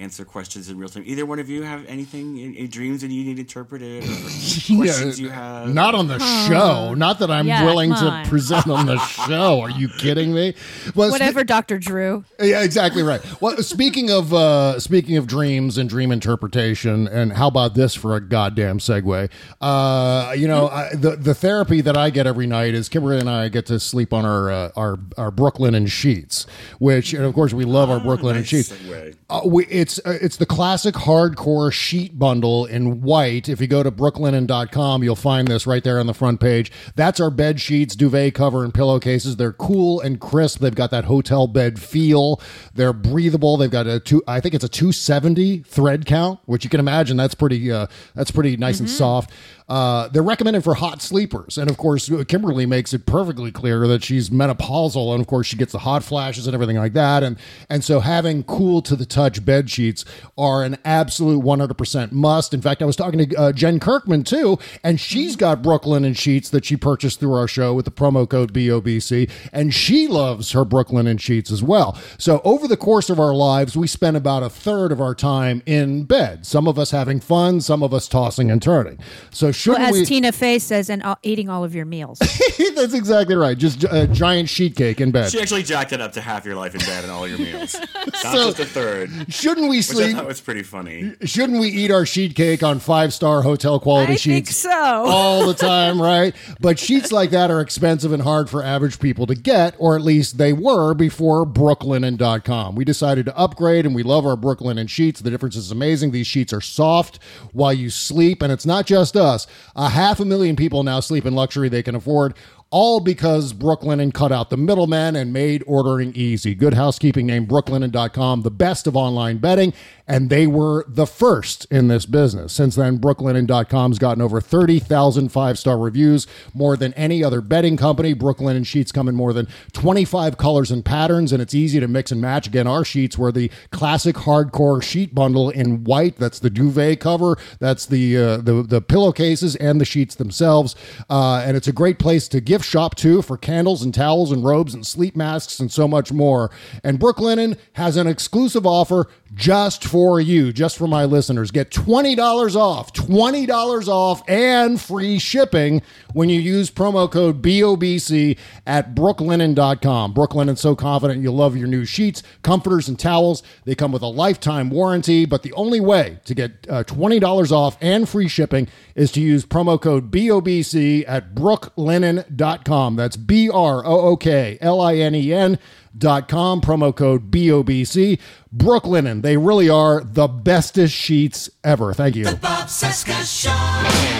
answer questions in real time. Either one of you have anything, any dreams that you need interpreted, or questions you have? Not on the show. Not that I'm Yeah, willing to on. present on the show. Are you kidding me? Well, spe- Whatever, Dr. Drew. Yeah, exactly right. Well, speaking of uh, speaking of dreams and dream interpretation, and how about this for a goddamn segue? Uh, you know, I, the the therapy that I get every night is Kimberly and I get to sleep on our uh, our our Brooklinen sheets, which and of course we love our Brooklinen sheets. segue. Uh, we, it's uh, it's the classic hardcore sheet bundle in white. If you go to brooklinen.com, you'll find this right there on the front page. That's our bed sheets, duvet cover, and pillowcases. They're cool and crisp. They've got that hotel bed feel. They're breathable. They've got a two. I think it's a 270 thread count, which you can imagine that's pretty. Uh, that's pretty nice and soft. Uh, they're recommended for hot sleepers, and of course, Kimberly makes it perfectly clear that she's menopausal, and of course, she gets the hot flashes and everything like that, and and so having cool to the touch bed sheets are an absolute 100% must. In fact, I was talking to uh, Jen Kirkman too, and she's got Brooklinen sheets that she purchased through our show with the promo code BOBC, and she loves her Brooklinen sheets as well. So over the course of our lives, we spend about a third of our time in bed. Some of us having fun, some of us tossing and turning. So Well, shouldn't as we? Tina Fey says, and uh, eating all of your meals. That's exactly right. Just a giant sheet cake in bed. She actually jacked it up to half your life in bed and all your meals, not So- just a third. Shouldn't we sleep? Which I sleep? thought was pretty funny. Shouldn't we eat our sheet cake on five star hotel quality I sheets? think so. all the time, right? But sheets like that are expensive and hard for average people to get, or at least they were before brooklinen.com. We decided to upgrade and we love our Brooklinen and sheets. The difference is amazing. These sheets are soft while you sleep, and it's not just us. A half a million people now sleep in luxury they can afford. All because Brooklinen cut out the middleman and made ordering easy. Good housekeeping name Brooklinen.com, the best of online betting, and they were the first in this business. Since then, Brooklinen.com's gotten over 30,000 five star reviews, more than any other betting company. Brooklinen sheets come in more than 25 colors and patterns, and it's easy to mix and match. Again, our sheets were the classic hardcore sheet bundle in white. That's the duvet cover, that's the uh, the, the pillowcases, and the sheets themselves. Uh, and it's a great place to gift shop too for candles and towels and robes and sleep masks and so much more. And Brooklinen has an exclusive offer just for you, just for my listeners. Get $20 off, $20 off, and free shipping when you use promo code BOBC at brooklinen.com. Brooklinen's so confident you'll love your new sheets, comforters, and towels. They come with a lifetime warranty, but the only way to get uh, $20 off and free shipping is to use promo code BOBC at brooklinen.com. That's B R O O K L I N E N dot com promo code BOBC Brooklinen they really are the bestest sheets ever. Thank you. The Bob Cesca Show.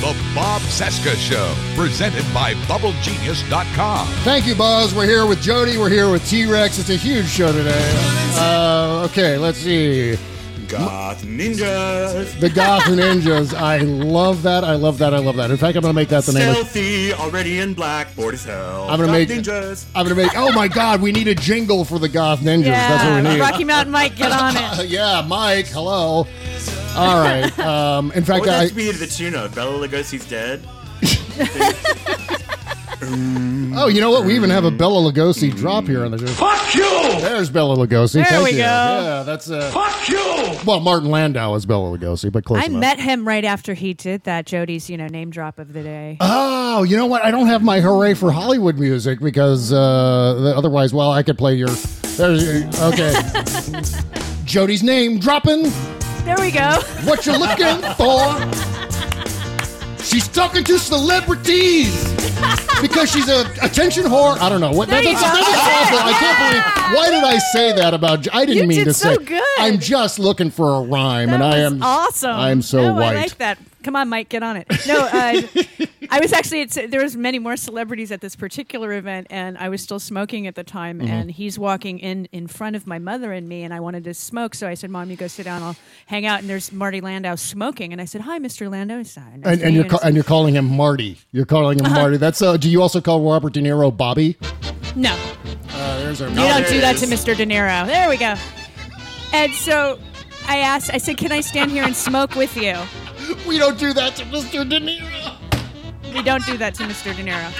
The Bob Cesca Show, presented by BubbleGenius.com. thank you Buzz. We're here with Jody. We're here with T-Rex it's a huge show today. Uh, okay let's see Goth ninjas. The Goth Ninjas. I love that. I love that. I love that. In fact, I'm going to make that the name of Stealthy, already in black, bored as hell. I'm gonna Goth make. ninjas. I'm gonna make. Oh my God, we need a jingle for the Goth Ninjas. That's what we Yeah, need. Rocky Mountain Mike, get on it. yeah, Mike. Hello. All right. Um, in What fact, would that I, be to the tune of Bela Lugosi's dead? oh, you know what? We even have a Bela Lugosi drop here on the show. Fuck you! There's Bela Lugosi. There Thank we you. go. Yeah, that's uh, Fuck you! well, Martin Landau is Bela Lugosi, but close I enough. met him right after he did that. Jody's, you know, name drop of the day. Oh, you know what? I don't have my hooray for Hollywood music because uh, otherwise, well, I could play your. There's your- okay. Jody's name dropping. There we go. What you looking for? She's talking to celebrities because she's a attention whore. I don't know what. That, that's, go. that is awful. I can't believe. Why did I say that about? I didn't You mean did to so say. good. I'm just looking for a rhyme, That and I was am awesome. I am so no, white. I like that. Come on, Mike, get on it. No, uh, I was actually. It's, there was many more celebrities at this particular event, and I was still smoking at the time. Mm-hmm. And he's walking in in front of my mother and me, and I wanted to smoke, so I said, "Mom, you go sit down. I'll hang out." And there's Marty Landau smoking, and I said, "Hi, Mr. Landau." He said, "Nice and, and you're you." ca- and you're calling him Marty. You're calling him Marty. That's uh. Do you also call Robert De Niro Bobby? no, Uh, there's our. You don't do that to. Mr. De Niro. There we go. And so I asked, I said, can I stand here and smoke with you? We don't do that to Mr. De Niro. We don't do that to Mr. De Niro.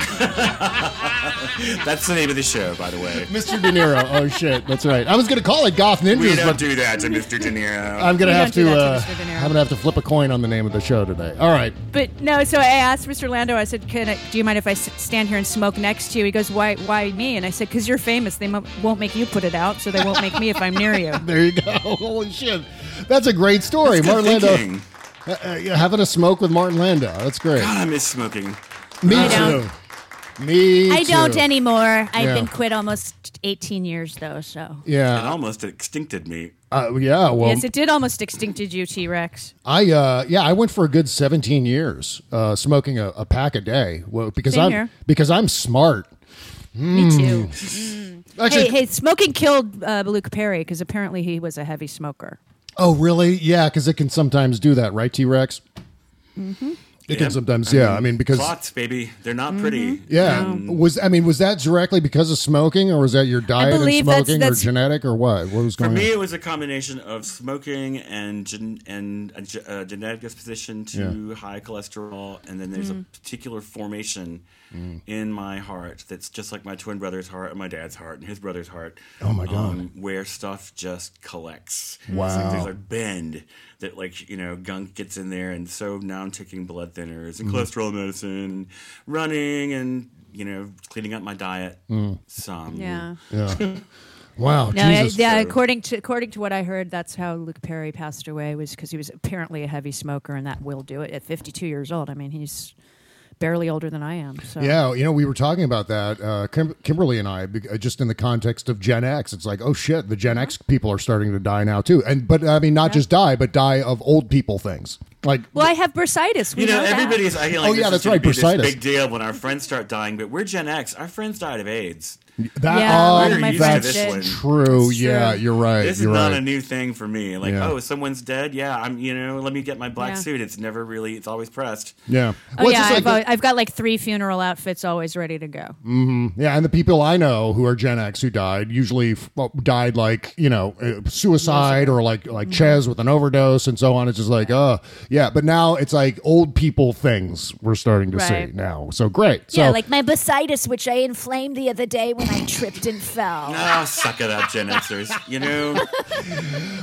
That's the name of the show, by the way. Mr. De Niro. Oh shit, that's right. I was gonna call it Goth Ninjas, We don't but do that to Mr. De Niro. I'm gonna We have to. that to Uh, Mr. De Niro. I'm gonna have to flip a coin on the name of the show today. All right. But no, so I asked Mr. Landau, I said, can I, do you mind if I s- stand here and smoke next to you? He goes, why, why me? And I said, because you're famous. They mo- won't make you put it out, so they won't make me if I'm near you. There you go. Holy shit, that's a great story. That's good Martin Landau thinking. Uh, uh, having a smoke with Martin Landau. That's great. God, I miss smoking. Me I too. don't. Me I don't too. anymore. I've been quit almost 18 years, though, so. Yeah. It almost extincted me. Uh, yeah. Well, yes, it did almost extincted you, T Rex. I uh yeah, I went for a good 17 years uh smoking a, a pack a day. Well, because Same I'm here. because I'm smart. Me too. Mm. Actually, hey, hey, smoking killed uh, Luke Perry because apparently he was a heavy smoker. Oh really? Yeah, cuz it can sometimes do that, right, T-Rex? Mm-hmm. It can sometimes yeah, I mean because Clots, baby. They're not pretty. yeah, was I mean was that directly because of smoking or was that your diet and believe that's- smoking that's- or genetic or what? What was going? For me, on? it was a combination of smoking and gen- and a, ge- a genetic disposition to high cholesterol, and then there's Mm. a particular formation Mm. in my heart that's just like my twin brother's heart and my dad's heart and his brother's heart. Oh, my God. Um, where stuff just collects. It's Wow. like there's a bend that like you know gunk gets in there, and so now I'm taking blood thinners Mm. and cholesterol medicine, and running, and you know cleaning up my diet. Mm. Some Yeah. Yeah. Wow, No, yeah, Jesus. yeah. According to according to what I heard, that's how Luke Perry passed away was because he was apparently a heavy smoker, and that will do it at 52 years old. I mean, he's barely older than I am. So Yeah, you know, we were talking about that, uh, Kim- Kimberly and I, uh, just in the context of Gen X. It's like, oh shit, the Gen X people are starting to die now too, and but I mean, not just die, but die of old people things. Like, Well, I have bursitis. We You know, that. everybody's acting like Oh, yeah, that's right, bursitis. big deal when our friends start dying, but we're Gen X. Our friends died of AIDS. That, Yeah, one of my that's friends did. true. It's Yeah, true. you're right. This is you're not right. a new thing for me. Like, Yeah. oh, someone's dead. Yeah, I'm. You know, let me get my black Yeah. suit. It's never really. It's always pressed. yeah. Oh Well, it's yeah, just like I've, the- al- I've got like three funeral outfits always ready to go. Yeah, and the people I know who are Gen X who died usually f- well, died like you know uh, suicide or like like Ches with an overdose and so on. It's just like, uh, yeah. But now it's like old people things we're starting to Right. see now. So great. So yeah, like my bursitis, which I inflamed the other day when I tripped and fell. Ah, suck it up, Gen Xers. You know,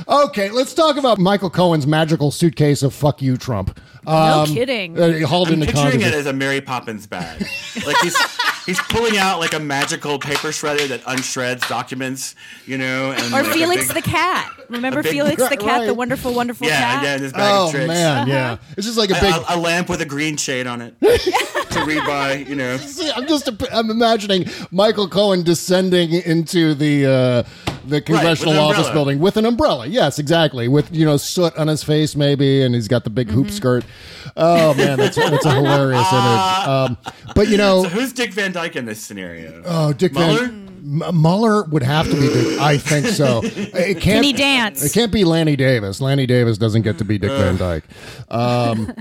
okay, let's talk about Michael Cohen's magical suitcase of "fuck you, Trump." No kidding. Uh, hauled I'm into picturing Congress. it as a Mary Poppins bag. Like he's he's pulling out like a magical paper shredder that unshreds documents. You know, and Or like Felix big- the cat. Remember big- Felix the cat, Right. the wonderful, wonderful Yeah, cat? yeah, in his bag Oh of tricks. man, yeah. It's just like a A- big. a, a lamp with a green shade on it to read by. You know, See, I'm just I'm imagining Michael Cohen descending into the uh, the congressional an office umbrella. building with an umbrella. Yes, exactly. With you know soot on his face maybe, and he's got the big Mm-hmm. hoop skirt. Oh man, that's that's a hilarious image. Um, but you know, so who's Dick Van Dyke in this scenario? oh Dick Mueller? Van M- Mueller would have to be. Dick, I think so. It can't. Can he dance? It can't be Lanny Davis. Lanny Davis doesn't get to be Dick Van Dyke. Um,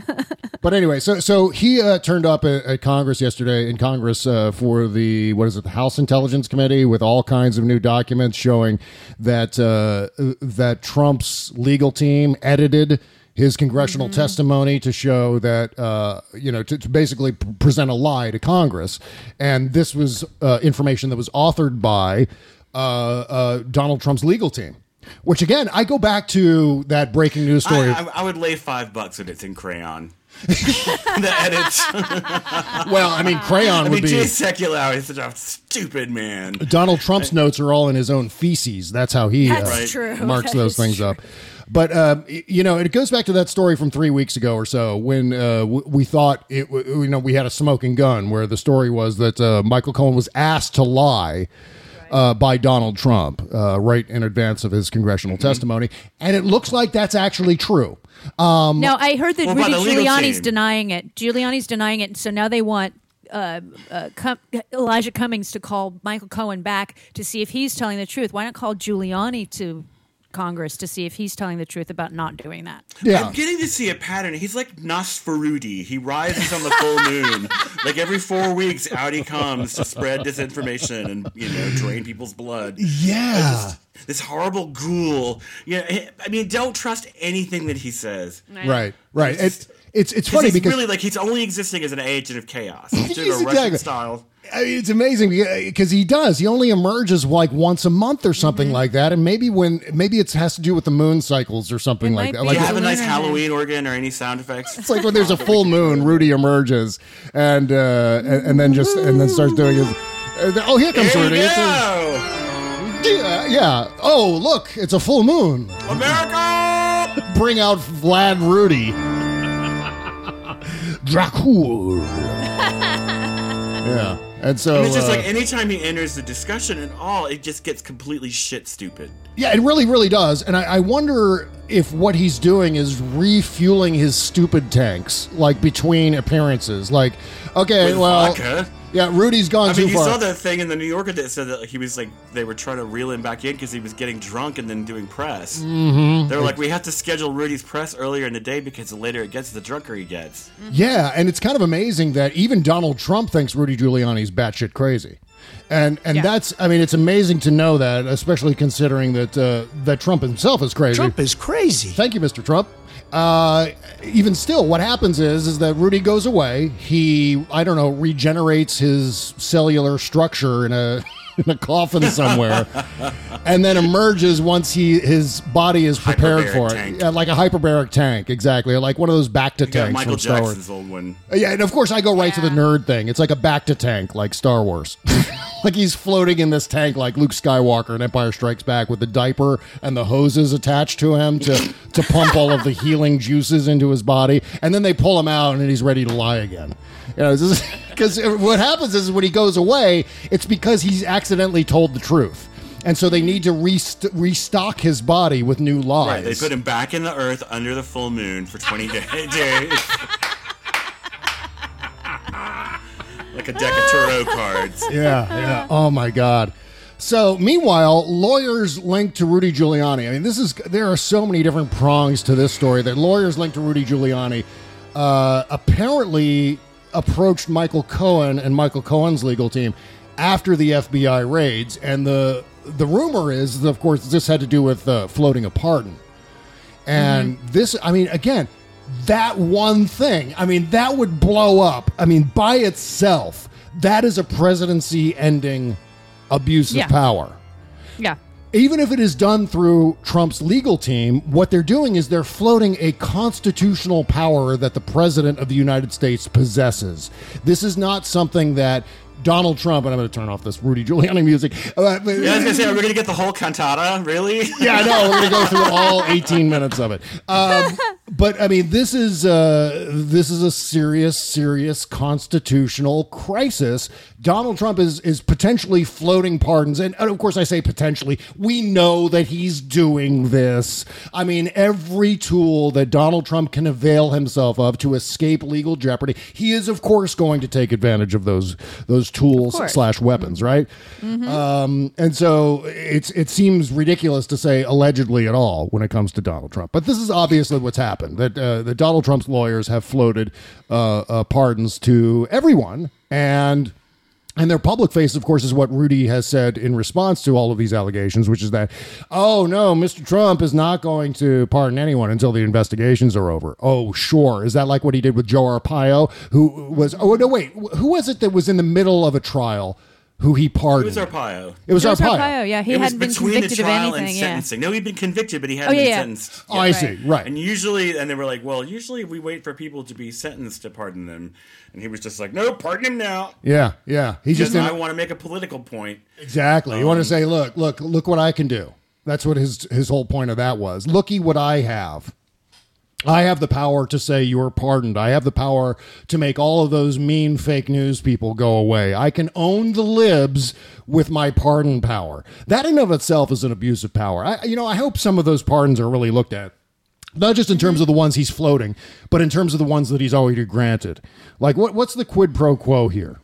but anyway, so so he uh, turned up at, at Congress yesterday in Congress uh, for the what is it, the House Intelligence Committee, with all kinds of new documents showing that uh, that Trump's legal team edited his congressional testimony to show that uh, you know to, to basically p- present a lie to Congress, and this was uh, information that was authored by uh, uh, Donald Trump's legal team. Which again, I go back to that breaking news story. I, I, I would lay five bucks if it's in crayon. the edits. well, I mean, crayon I would mean, be. Jay Sekulow is such a stupid man. Donald Trump's notes are all in his own feces. That's how he That's uh, true. marks That those is things up. But um, you know, it goes back to that story from three weeks ago or so when uh, we thought it. You know, we had a smoking gun where the story was that uh, Michael Cohen was asked to lie. Uh, by Donald Trump, uh, right in advance of his congressional Mm-hmm. testimony, and it looks like that's actually true. Um, No, I heard that Rudy Giuliani's team? denying it. Giuliani's denying it, so now they want uh, uh, Com- Elijah Cummings to call Michael Cohen back to see if he's telling the truth. Why not call Giuliani to Congress to see if he's telling the truth about not doing that? Yeah. I'm getting to see a pattern. He's like Nosferudi. He rises on the full moon. like every four weeks, out he comes to spread disinformation and you know drain people's blood. Yeah. Just this horrible ghoul. Yeah, I mean, don't trust anything that he says. Right, right. It, it's it's 'Cause funny he's because really like he's only existing as an agent of chaos. He's doing Yes, a Russian exactly. style. I mean, it's amazing because he does. He only emerges like once a month or something Mm-hmm. like that, and maybe when maybe it has to do with the moon cycles or something like that. Do Like you have a nice Halloween organ or any sound effects? it's like when there's a full moon, Rudy emerges and uh, and, and then just and then starts doing his. uh, oh, here comes Here you Rudy. It's a- yeah, yeah. Oh, look, it's a full moon. America! Bring out Vlad Rudy. Dracul. yeah, and so and it's just uh, like anytime he enters the discussion at all, it just gets completely shit stupid. Yeah, it really, really does. And I, I wonder if what he's doing is refueling his stupid tanks, like between appearances. Like, okay, With well, vodka? yeah, Rudy's gone I too mean, you far. saw that thing in the New Yorker that said that he was like they were trying to reel him back in because he was getting drunk and then doing press. Mhm. They were like, we have to schedule Rudy's press earlier in the day because the later it gets, the drunker he gets. Yeah, and it's kind of amazing that even Donald Trump thinks Rudy Giuliani's batshit crazy. And and that's I mean it's amazing to know that, especially considering that uh, that Trump himself is crazy. Trump is crazy. Thank you, Mr. Trump. Uh, even still, what happens is is that Rudy goes away. He I don't know regenerates his cellular structure in a in a coffin somewhere, and then emerges once he his body is prepared Hyperbaric for it, tank. Yeah, like a hyperbaric tank, exactly, like one of those bacta Yeah, tanks Michael from Star Wars. Jackson's old one. Yeah, and of course I go right to the nerd thing. It's like a bacta tank, like Star Wars. like he's floating in this tank like Luke Skywalker in Empire Strikes Back with the diaper and the hoses attached to him to to pump all of the healing juices into his body, and then they pull him out and he's ready to lie again. You know, because what happens is when he goes away, it's because he's accidentally told the truth. And so they need to rest- restock his body with new lies. Right, they put him back in the earth under the full moon for 20 days. like a deck of tarot cards. yeah, yeah. Oh my God. So, meanwhile, lawyers linked to Rudy Giuliani. I mean, this is there are so many different prongs to this story that lawyers linked to Rudy Giuliani uh, apparently approached Michael Cohen and Michael Cohen's legal team after the FBI raids, and the the rumor is, of course, this had to do with uh, floating a pardon. And this, I mean, again, that one thing, I mean, that would blow up. I mean, by itself, that is a presidency ending abuse of Yeah. power. Yeah. Even if it is done through Trump's legal team, what they're doing is they're floating a constitutional power that the president of the United States possesses. This is not something that Donald Trump, and I'm going to turn off this Rudy Giuliani music. Uh, yeah, I was going to say, are we gonna get the whole cantata? Really? yeah, I know. We're going to go through all 18 minutes of it. Um, but I mean, this is uh, this is a serious, serious constitutional crisis. Donald Trump is is potentially floating pardons, and, and of course, I say potentially. We know that he's doing this. I mean, every tool that Donald Trump can avail himself of to escape legal jeopardy, he is, of course, going to take advantage of those those tools slash weapons, right? Um, and so it's it seems ridiculous to say allegedly at all when it comes to Donald Trump, but this is obviously what's happened. That uh, that Donald Trump's lawyers have floated uh, uh, pardons to everyone, and and their public face, of course, is what Rudy has said in response to all of these allegations, which is that, oh no, Mr. Trump is not going to pardon anyone until the investigations are over. Oh, sure. Is that like what he did with Joe Arpaio, who was? Oh no, wait, who was it that was in the middle of a trial? Who he pardoned. It was Arpaio. It was It was Arpaio. Arpaio, yeah. He it hadn't been convicted the of anything. and Yeah. sentencing. No, he'd been convicted, but he hadn't Oh, yeah, been yeah. sentenced. Oh, I see. Right. And usually, and they were like, well, usually we wait for people to be sentenced to pardon them. And he was just like, no, pardon him now. Yeah, yeah. He just I didn't, want to make a political point. exactly. You want to Um, say, look, look, look what I can do. That's what his his whole point of that was. Looky what I have. I have the power to say you're pardoned. I have the power to make all of those mean fake news people go away. I can own the libs with my pardon power. That in of itself is an abuse of power. I, you know, I hope some of those pardons are really looked at. Not just in terms of the ones he's floating, but in terms of the ones that he's already granted. Like, what, what's the quid pro quo here?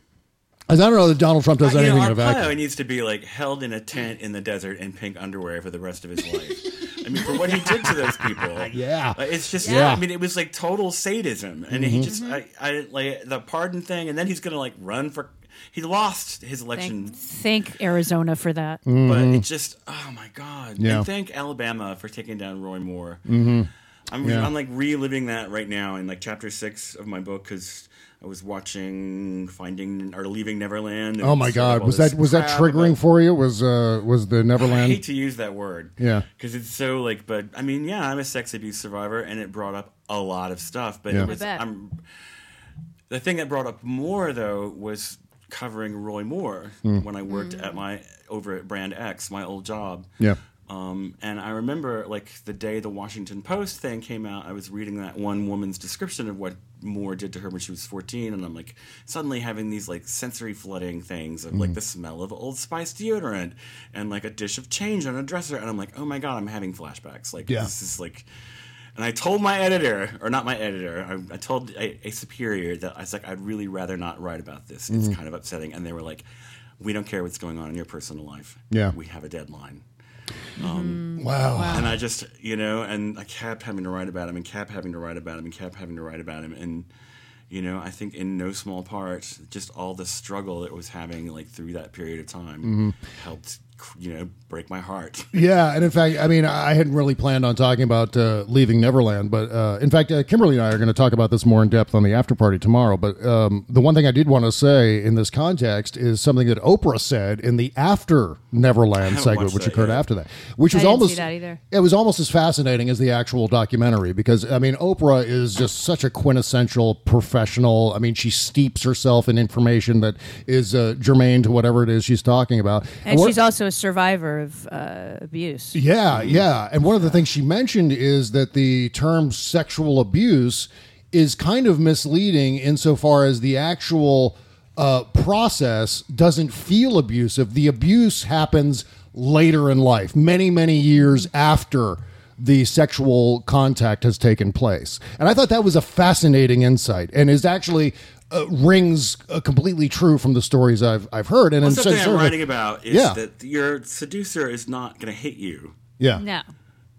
I don't know that Donald Trump does Uh, you anything know, in a vacuum. Arpaio needs to be like held in a tent in the desert in pink underwear for the rest of his life. I mean, for what he did to those people. Yeah. It's just, Yeah. I mean, it was like total sadism. And he just, I, I, like, the pardon thing, and then he's going to like run for, he lost his election. Thank, thank Arizona for that. But it just, oh my God. Yeah. And thank Alabama for taking down Roy Moore. Mhm. I'm, Yeah. I'm like reliving that right now in like chapter six of my book because I was watching Finding or Leaving Neverland. Oh my God! Was that was that triggering about- for you? Was uh was the Neverland? I Neverland? hate to use that word. Yeah. Because it's so like, but I mean, yeah, I'm a sex abuse survivor, and it brought up a lot of stuff. But Yeah. it was. I'm, the thing that brought up more though was covering Roy Moore Mm. when I worked at my over at Brand X, my old job. Yeah. Um, and I remember, like the day the Washington Post thing came out, I was reading that one woman's description of what Moore did to her when she was 14, and I'm like suddenly having these like sensory flooding things of like the smell of Old Spice deodorant and like a dish of change on a dresser, and I'm like, oh my god, I'm having flashbacks. Like Yeah. this is like. And I told my editor, or not my editor, I, I told a, a superior that I was like, I'd really rather not write about this. It's Mhm. kind of upsetting. And they were like, we don't care what's going on in your personal life. Yeah. We have a deadline. Um, Wow. And I just, you know, and I kept having to write about him and kept having to write about him and kept having to write about him. And, you know, I think in no small part, just all the struggle it was having, like, through that period of time Mhm. helped, you know, break my heart. Yeah, and in fact, I mean, I hadn't really planned on talking about uh, leaving Neverland, but uh, in fact, uh, Kimberly and I are going to talk about this more in depth on the after party tomorrow. But um, the one thing I did want to say in this context is something that Oprah said in the after Neverland segment, which occurred yet. after that, which I was didn't almost see that either. it was almost as fascinating as the actual documentary because I mean, Oprah is just such a quintessential professional. I mean, she steeps herself in information that is uh, germane to whatever it is she's talking about, And what- she's also a survivor of uh, abuse. yeah, yeah. And one of the things she mentioned is that the term sexual abuse is kind of misleading insofar as the actual uh, process doesn't feel abusive. The abuse happens later in life, many, many years after the sexual contact has taken place. And I thought that was a fascinating insight and is actually. Uh, rings uh, completely true from the stories I've I've heard, and Well, something sense- I'm writing about is yeah, that your seducer is not going to hit you. yeah, No.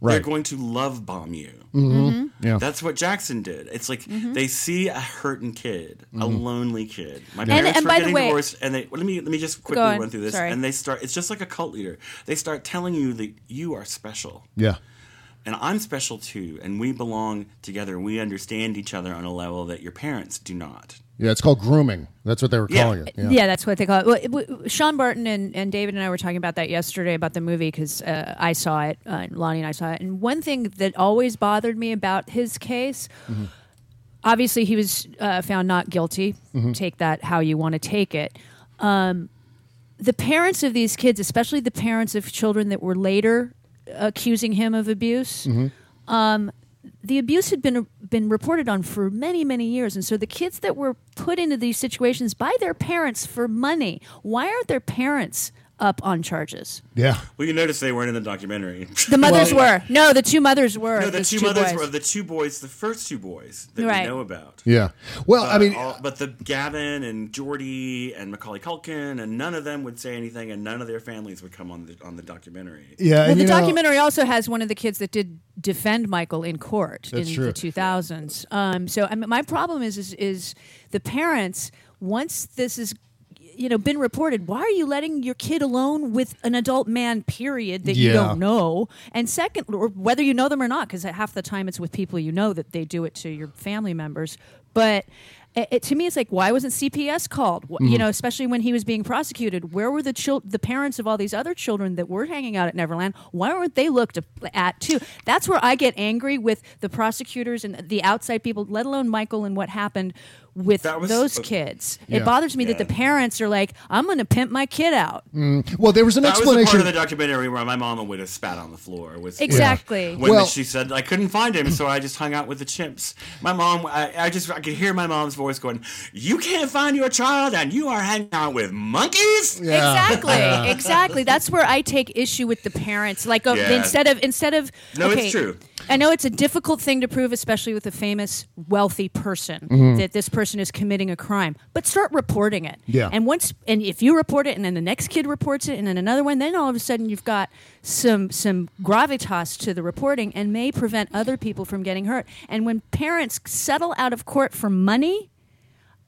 Right, They're going to love bomb you. Mhm. yeah. That's what Jackson did. It's like they see a hurting kid, a Mhm. lonely kid. My Yeah. Parents and were by the getting way- divorced, and they well, let me let me just quickly run through this. Sorry. And they start. It's just like a cult leader. They start telling you that you are special, yeah. and I'm special too, and we belong together. We understand each other on a level that your parents do not. Yeah, it's called grooming. That's what they were Yeah. calling it. Yeah. that's what they call it. Well, it- w- Sean Barton and, and David and I were talking about that yesterday about the movie because uh, I saw it, uh, Lonnie and I saw it. And one thing that always bothered me about his case, obviously he was uh, found not guilty. Mhm. Take that how you want to take it. Um, the parents of these kids, especially the parents of children that were later accusing him of abuse, um, the abuse had been been reported on for many many years, and so the kids that were put into these situations by their parents for money, why aren't their parents up on charges? Yeah. Well, you notice they weren't in the documentary. The mothers were no, the two mothers were. No, the two, two mothers boys. were of the two boys, the first two boys that Right. we know about. Yeah. Well, I mean, all- but the Gavin and Jordy and Macaulay Culkin and none of them would say anything, and none of their families would come on the on the documentary. yeah. well, the you know- documentary also has one of the kids that did defend Michael in court in true. the 2000s. Um, so I mean, my problem is, is is the parents once this is you know been reported why are you letting your kid alone with an adult man period that you don't know? And second or whether you know them or not because half the time it's with people you know that they do it to your family members. But it, it- to me it's like why wasn't cps called? Wh- you mm-hmm. know especially when he was being prosecuted where were the chil- the parents of all these other children that were hanging out at neverland? Why weren't they looked at too? That's where i get angry with the prosecutors and the outside people let alone michael and what happened with was- those uh, kids Yeah. it bothers me that the parents are like i'm going to pimp my kid out Mm, well, there was an that was the part explanation. of the documentary where my mama would have spat on the floor. Was Exactly. when Well- she said I couldn't find him, so I just hung out with the chimps. My mom, I, I just I could hear my mom's voice going, "You can't find your child, and you are hanging out with monkeys." Exactly, exactly. That's where I take issue with the parents. Like uh, Yeah. instead of instead of No, it's true. I know it's a difficult thing to prove, especially with a famous, wealthy person, Mhm. that this person is committing a crime. But start reporting it. Yeah. And once, and if you report it, and then the next kid reports it, and then another one, then all of a sudden you've got some some gravitas to the reporting, and may prevent other people from getting hurt. And when parents settle out of court for money.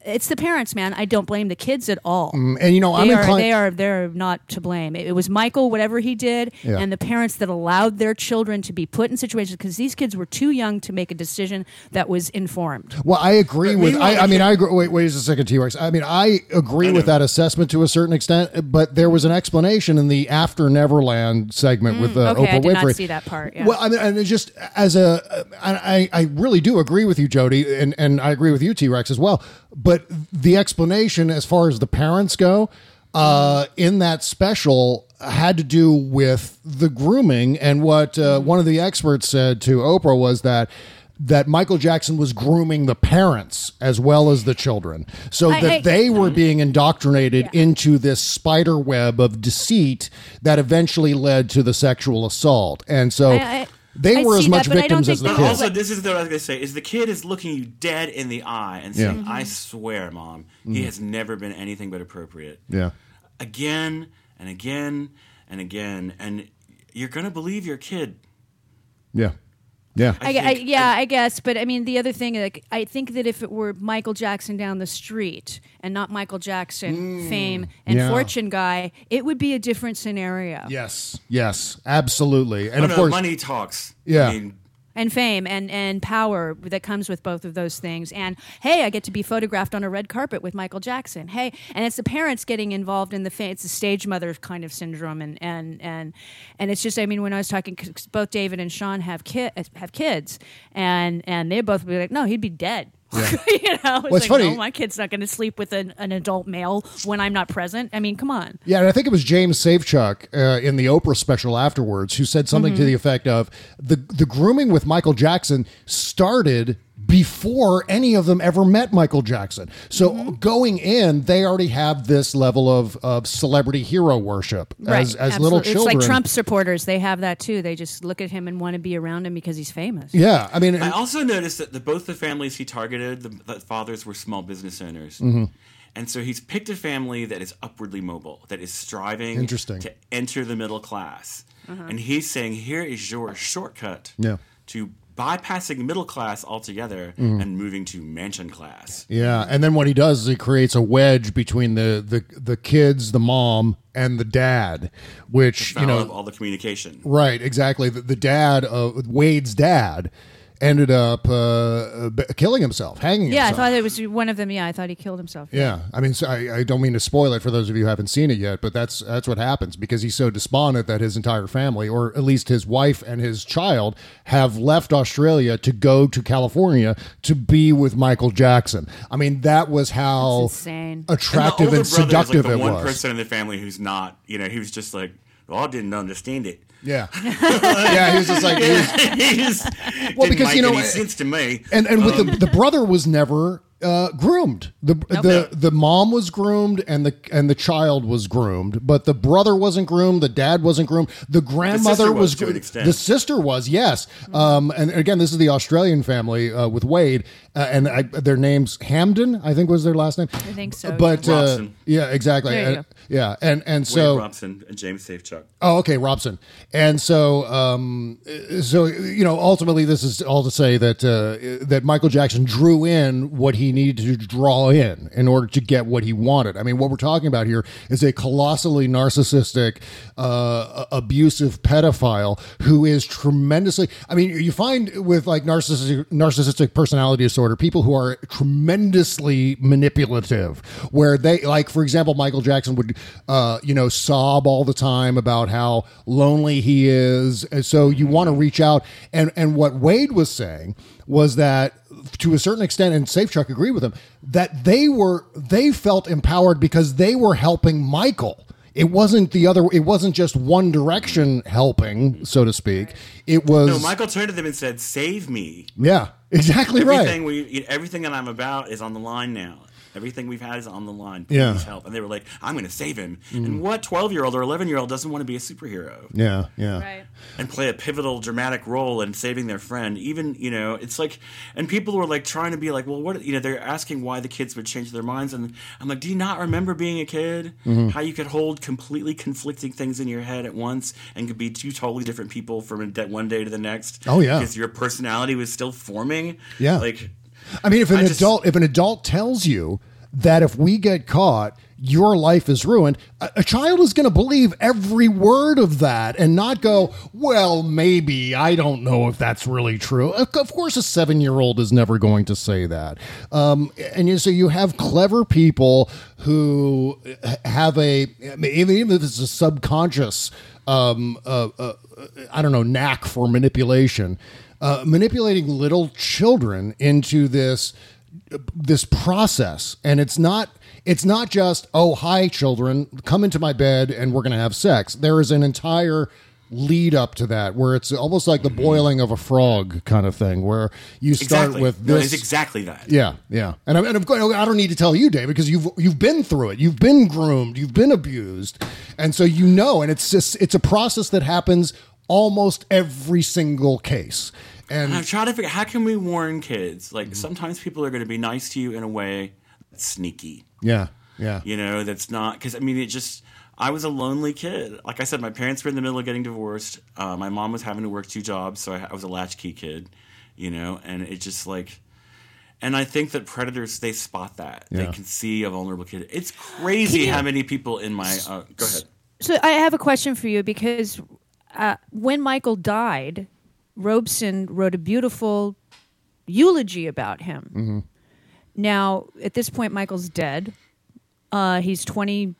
It's the parents, man. I don't blame the kids at all. Mm, and you know, I'm they are, inclined- they are they're not to blame. It, it was Michael, whatever he did, Yeah. and the parents that allowed their children to be put in situations because these kids were too young to make a decision that was informed. Well, I agree with. I, I mean, I agree. Wait, wait a second, T Rex. I mean, I agree with that assessment to a certain extent, but there was an explanation in the After Neverland segment with uh, Mm, okay, Oprah I did Winfrey. not see that part. Yeah. Well, I mean, and it just as a, I, I really do agree with you, Jody, and and I agree with you, T Rex, as well. But the explanation, as far as the parents go, uh, in that special, had to do with the grooming, and what uh, one of the experts said to Oprah was that. That Michael Jackson was grooming the parents as well as the children, so I- that I- they were being indoctrinated into this spider web of deceit that eventually led to the sexual assault. And so I- they I were as much that, but I don't victims as the think But kids. also, this is what I was going to say: is the kid is looking you dead in the eye and Yeah. saying, "I swear, mom, he mm. has never been anything but appropriate." Yeah. Again and again and again, and you're going to believe your kid. Yeah. Yeah. I, I, yeah, I guess, but I mean, the other thing, like, I think that if it were Michael Jackson down the street and not Michael Jackson, mm. fame and Yeah. fortune guy, it would be a different scenario. Yes. Yes. Absolutely. And oh, of no, course, money talks. Yeah. I mean, and fame and and power that comes with both of those things. And hey i get to be photographed on a red carpet with michael jackson. Hey and it's the parents getting involved in the fa- it's the stage mother kind of syndrome and and and and it's just i mean when i was talking both david and sean have kid have kids and and they both be like no he'd be dead you know it's, Well, it's like, funny- no, my kid's not going to sleep with an, an adult male when i'm not present. I mean come on. Yeah, and I think it was James Safechuck uh, in the Oprah special afterwards who said something to Mhm. the effect of the the grooming with Michael Jackson started before any of them ever met Michael Jackson. So Mm-hmm. going in, they already have this level of, of celebrity hero worship as, as little children. it's like trump supporters they have that too they just look at him and want to be around him because he's famous Yeah, I mean, I also noticed that the, both the families he targeted, the, the fathers were small business owners. Mhm. And so he's picked a family that is upwardly mobile, that is striving Interesting. to enter the middle class. Uh-huh. And he's saying, here is your shortcut Yeah. to bypassing middle class altogether Mhm. and moving to mansion class. Yeah, and then what he does is he creates a wedge between the the, the kids, the mom, and the dad, which you know, all the communication. right? Exactly. The, the dad of Wade's dad ended up uh, b- killing himself, hanging himself. Yeah, I thought it was one of them. Yeah, I thought he killed himself. Yeah, I mean, so I, I don't mean to spoil it for those of you who haven't seen it yet, but that's that's what happens because he's so despondent that his entire family, or at least his wife and his child, have left Australia to go to California to be with Michael Jackson. I mean, that was how insane. attractive and, and, the is, seductive like the it one was. person in the family who's not, you know, he was just like, "Oh, I didn't understand it." Yeah, yeah. He was just like, he was- well, didn't because make you know, any sense to me. and and with Um, the the brother was never uh, groomed. The the the mom was groomed, and the and the child was groomed, but the brother wasn't groomed. The dad wasn't groomed. The grandmother was, was. groomed. The sister was yes. Um, and again, this is the Australian family uh, with Wade, uh, and I, their names Hamden, I think was their last name. I think so. But yeah. uh, yeah, exactly. There you And- yeah, and and Wade so Robson and James Safechuck. Oh, okay, Robson. And so, um, so you know, ultimately, this is all to say that uh, that Michael Jackson drew in what he needed to draw in in order to get what he wanted. I mean, what we're talking about here is a colossally narcissistic, uh, abusive pedophile who is tremendously. I mean, you find with like narcissistic narcissistic personality disorder, people who are tremendously manipulative, where they like, for example, Michael Jackson would, uh, you know, sob all the time about how lonely he is, and so you want to reach out. And and what Wade was saying was that to a certain extent, and Safechuck agreed with him that they were they felt empowered because they were helping Michael. It wasn't the other. It wasn't just one direction helping, so to speak. It was No, Michael turned to them and said, "Save me." yeah, exactly everything right. we, everything that I'm about is on the line now. Everything we've had is on the line. Please Yeah. help. And they were like, "I'm going to save him." Mm. And what 12 year old or 11 year old doesn't want to be a superhero? Yeah, yeah. Right. and play a pivotal dramatic role in saving their friend even you know it's like and people were like trying to be like well what you know they're asking why the kids would change their minds and i'm like do you not remember being a kid Mhm. how you could hold completely conflicting things in your head at once and could be two totally different people from one day to the next Oh, yeah. because your personality was still forming Yeah. like I mean, if an I just- adult if an adult tells you that if we get caught, your life is ruined, a, a child is going to believe every word of that and not go, "Well, maybe I don't know if that's really true." Of, of course, a seven year old is never going to say that. Um, and you so you have clever people who have a even even if it's a subconscious. Um, uh, uh, I don't know, knack for manipulation, uh, manipulating little children into this this process and it's not it's not just oh hi children come into my bed and we're going to have sex there is an entire lead up to that where it's almost like the boiling of a frog kind of thing where you start exactly with no, this it's exactly that yeah, yeah, and I'm, and I'm going. I don't need to tell you, Dave, because you've you've been through it. You've been groomed. You've been abused, and so you know. And it's just it's a process that happens almost every single case. And And I'm trying to figure how can we warn kids? Like sometimes people are going to be nice to you in a way that's sneaky. yeah, yeah, You know, that's not because I mean it just. I was a lonely kid. Like I said, my parents were in the middle of getting divorced. Uh, my mom was having to work two jobs, so I, I was a latchkey kid. You know, and it just like. And I think that predators they spot that they can see a vulnerable kid. It's crazy how many people in my uh, go ahead. So I have a question for you because uh, when Michael died, Robson wrote a beautiful eulogy about him. Mm-hmm. Now, at this point, Michael's dead. Uh, he's 20,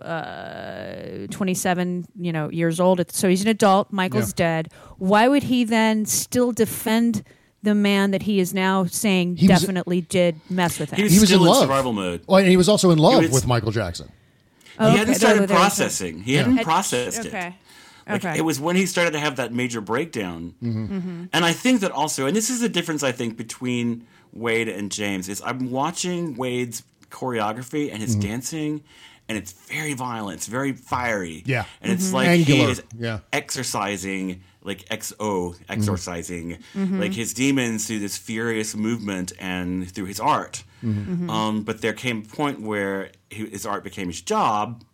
uh, 27, you know, years old. So he's an adult. Michael's Yeah. dead. Why would he then still defend the man that he is now saying He was- definitely did mess with him? He was, He was still in in, love. survival mode. well, and he was also in love was- with Michael Jackson. Oh, he okay. hadn't started there processing. He Yeah. hadn't Had- processed it. Okay. Like, Okay. It was when he started to have that major breakdown. And I think that also, and this is the difference I think between Wade and James is I'm watching Wade's choreography and his Mm-hmm. dancing, and it's very violent, it's very fiery. Yeah. and it's Mhm. like Angular. he is Yeah. exercising, like XO, exorcising, Mhm. like his demons through this furious movement and through his art. Um, but there came a point where his art became his job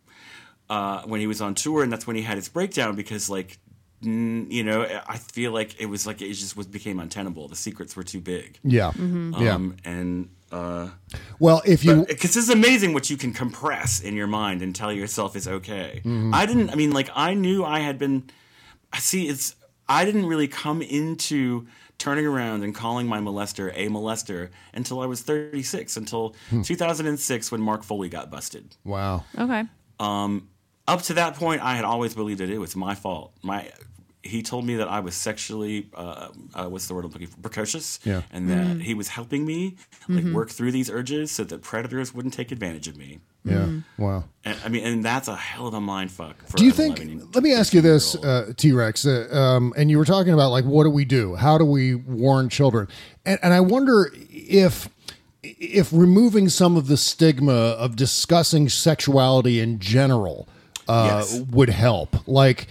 uh, when he was on tour, and that's when he had his breakdown because, like, you know, I feel like it was like it just was became untenable. The secrets were too big. Yeah. Mm-hmm. Mhm. Yeah. Um, and uh, Well, if you because it's amazing what you can compress in your mind and tell yourself is okay. Mhm. I didn't. I mean, like, I knew I had been. I see. It's. I didn't really come into turning around and calling my molester a molester until I was 36, until Hmm. 2006 when Mark Foley got busted. wow, Okay. Um, up to that point, I had always believed that it was my fault. My he told me that I was sexually uh, uh, what's the word I'm looking for precocious, Yeah. and that Mhm. he was helping me like Mhm. work through these urges so that predators wouldn't take advantage of me. Yeah. Wow. And, I mean, and that's a hell of a mind fuck. For Do you think? Let me ask you this, uh, T Rex. Uh, um, and you were talking about like, what do we do? How do we warn children? And, and I wonder if if removing some of the stigma of discussing sexuality in general uh, Yes. would help. Like,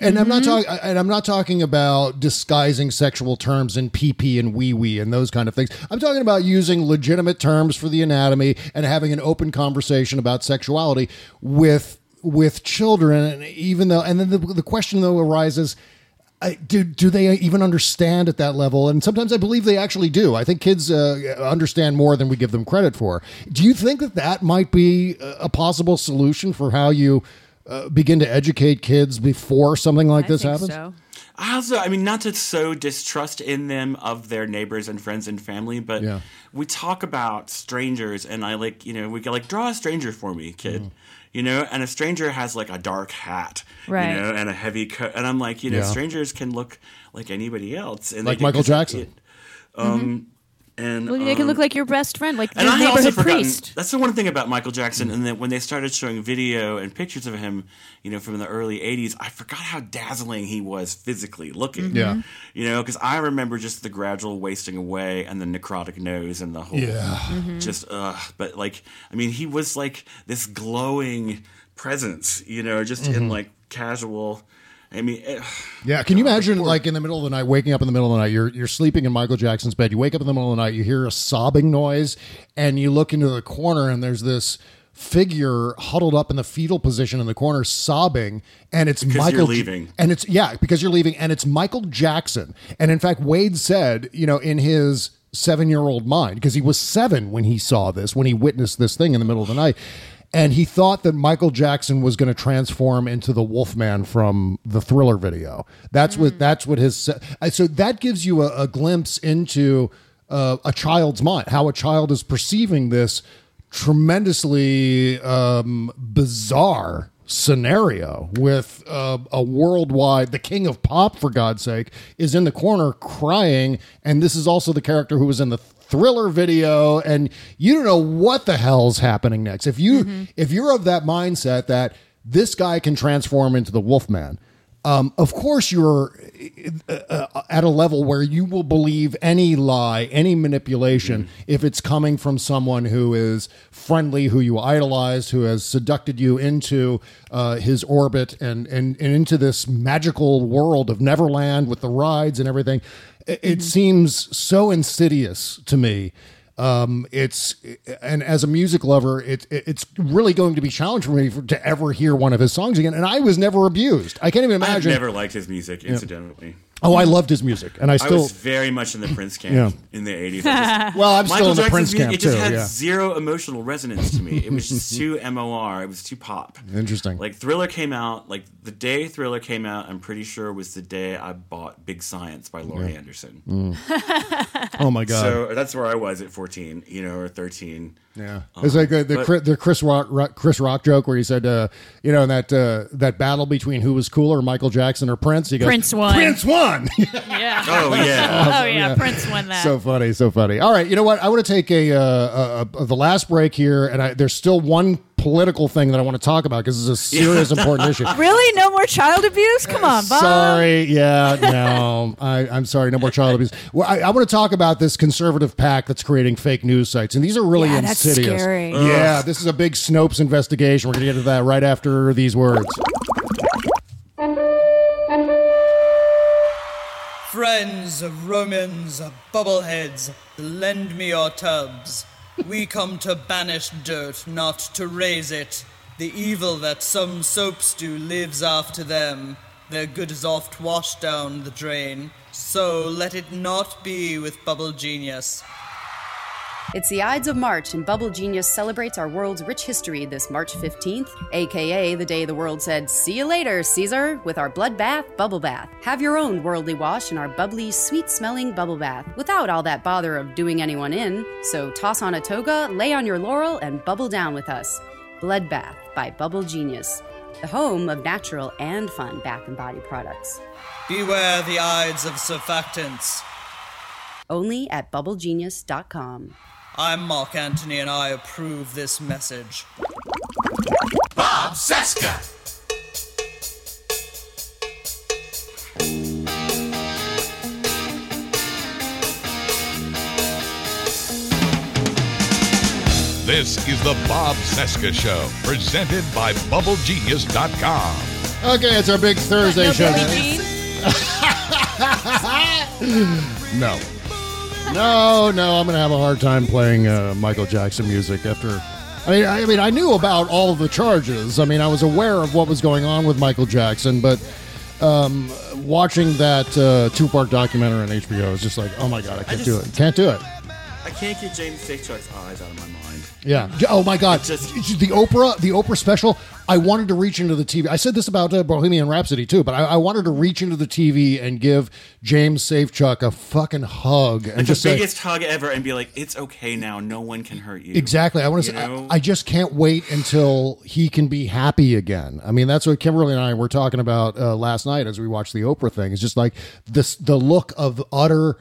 and I'm not talking, and I'm not talking about disguising sexual terms in pee pee and wee wee and those kind of things. I'm talking about using legitimate terms for the anatomy and having an open conversation about sexuality with with children. And even though, and then the, the question though arises. I, do do they even understand at that level? And sometimes I believe they actually do. I think kids uh, understand more than we give them credit for. Do you think that that might be a a possible solution for how you uh, begin to educate kids before something like this happens? I also, I mean, not to sow distrust in them of their neighbors and friends and family, but Yeah. we talk about strangers, and I like, you know, we go like, draw a stranger for me, kid. Mm. You know, and a stranger has like a dark hat, Right. You know, and a heavy coat, and I'm like, you know, Yeah. strangers can look like anybody else, and Like they- Michael 'cause Jackson. it- um, and Well, they can um, look like your best friend, like and your I also neighborhood priest. That's the one thing about Michael Jackson. And then when they started showing video and pictures of him, you know, from the early '80s, I forgot how dazzling he was physically looking. Yeah. You know, because I remember just the gradual wasting away and the necrotic nose and the whole, Yeah. Mm-hmm. just uh. But like, I mean, he was like this glowing presence. You know, just Mm-hmm. in like casual. I mean, eh, Yeah, can you imagine like in the middle of the night, waking up in the middle of the night, you're you're sleeping in Michael Jackson's bed, you wake up in the middle of the night, you hear a sobbing noise, and you look into the corner and there's this figure huddled up in the fetal position in the corner sobbing and it's Because Michael you're leaving. and it's yeah because you're leaving and it's Michael Jackson and in fact Wade said you know in his seven year old mind because he was seven when he saw this when he witnessed this thing in the middle of the night and he thought that Michael Jackson was going to transform into the Wolfman from the Thriller video. That's what that's what his uh, so that gives you a, a glimpse into uh, a child's mind, how a child is perceiving this tremendously um, bizarre scenario with uh, a worldwide the king of pop for god's sake is in the corner crying and this is also the character who was in the thriller video and you don't know what the hell's happening next. If you mm-hmm. if you're of that mindset that this guy can transform into the wolfman um, of course you're uh, uh, at a level where you will believe any lie, any manipulation, if it's coming from someone who is friendly, who you idolize, who has seducted you into uh, his orbit and, and, and into this magical world of Neverland with the rides and everything. It, it seems so insidious to me. Um, it's and as a music lover, it, it it's really going to be challenging for me for, to ever hear one of his songs again. And I was never abused. I can't even imagine. I've never liked his music, incidentally. Oh, I loved his music, and I I still. was very much in the Prince camp Yeah. in the 80s. Well, I'm still Michael in the Jackson's Prince music, camp, It just too, had yeah. zero emotional resonance to me. It was just too MOR. It was too pop. Interesting. Like Thriller came out, like the day Thriller came out, I'm pretty sure was the day I bought Big Science by Laurie Yeah. Anderson. Mm. oh my god. So that's where I was at 14, you know, or 13. Yeah, Um, it's like uh, the but- Chris, the Chris Rock, Rock Chris Rock joke where he said, uh, you know, that uh, that battle between who was cooler, Michael Jackson or Prince. He goes, Prince won. Prince won. Yeah. Oh, yeah. oh yeah. Prince won that. so funny, so funny. All right, you know what? I want to take a, uh, a, a the last break here, and I, there's still one political thing that I want to talk about because it's a serious, important issue. really, no more child abuse? Come on, Bob. Sorry, yeah, no, I, I'm sorry, no more child abuse. Well, I, I want to talk about this conservative PAC that's creating fake news sites, and these are really Yeah, that's insidious. scary. Yeah, this is a big Snopes investigation. We're going to get to that right after these words. Friends of Romans, of bubbleheads, lend me your tubs. We come to banish dirt, not to raise it. The evil that some soaps do lives after them. Their good is oft washed down the drain. So let it not be with Bubble Genius. It's the Ides of March, and Bubble Genius celebrates our world's rich history this March 15th, aka the day the world said, See you later, Caesar, with our blood bath, Bubble Bath. Have your own worldly wash in our bubbly, sweet smelling bubble bath, without all that bother of doing anyone in. So toss on a toga, lay on your laurel, and bubble down with us. Blood Bath by Bubble Genius, the home of natural and fun bath and body products. Beware the Ides of surfactants. Only at bubblegenius.com. I'm Mark Antony and I approve this message. Bob Cesca. This is the Bob Cesca Show, presented by BubbleGenius.com. Okay, it's our big Thursday show. no. No, no, I'm going to have a hard time playing uh, Michael Jackson music after. I mean, I, I mean, I knew about all of the charges. I mean, I was aware of what was going on with Michael Jackson, but um, watching that uh, two-part documentary on HBO is just like, oh my god, I can't do just- it. Can't do it. I can't get James Safechuck's eyes out of my mind. Yeah. Oh my God. Just, the Oprah, the Oprah special. I wanted to reach into the TV. I said this about uh, Bohemian Rhapsody too, but I, I wanted to reach into the TV and give James Safechuck a fucking hug and Like just the say, biggest hug ever, and be like, "It's okay now. No one can hurt you." Exactly. I want to say. I, I just can't wait until he can be happy again. I mean, that's what Kimberly and I were talking about uh, last night as we watched the Oprah thing. It's just like this, the look of utter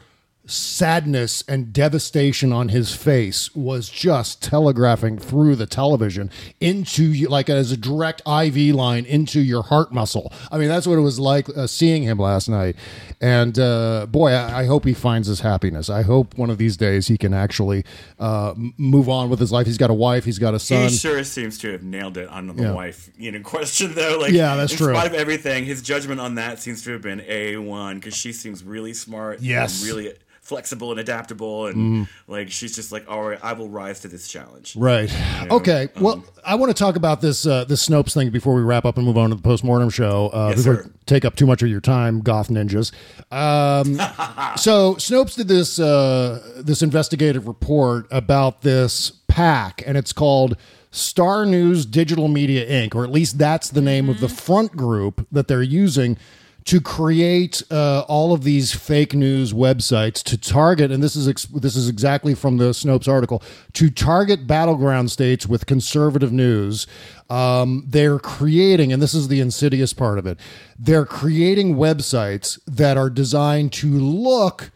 sadness and devastation on his face was just telegraphing through the television into you, like as a direct IV line into your heart muscle. I mean, that's what it was like uh, seeing him last night. And uh, boy, I, I hope he finds his happiness. I hope one of these days he can actually uh, move on with his life. He's got a wife. He's got a son. He sure seems to have nailed it on the Yeah. wife, you know, question though. Like, Yeah, that's in true. spite of everything, his judgment on that seems to have been a one because she seems really smart, Yes. and really flexible and adaptable, and Mhm. like she's just like, all right, I will rise to this challenge. Right. You know? Okay. Well, Um, I want to talk about this uh, this Snopes thing before we wrap up and move on to the postmortem show. Uh, Yes, before sir. take up too much of your time, goth ninjas. Um, so Snopes did this uh, this investigative report about this PAC, and it's called Star News Digital Media Inc., or at least that's the name of the front group that they're using to create uh, all of these fake news websites to target, and this is ex- this is exactly from the Snopes article to target battleground states with conservative news. Um, they're creating, and this is the insidious part of it. They're creating websites that are designed to look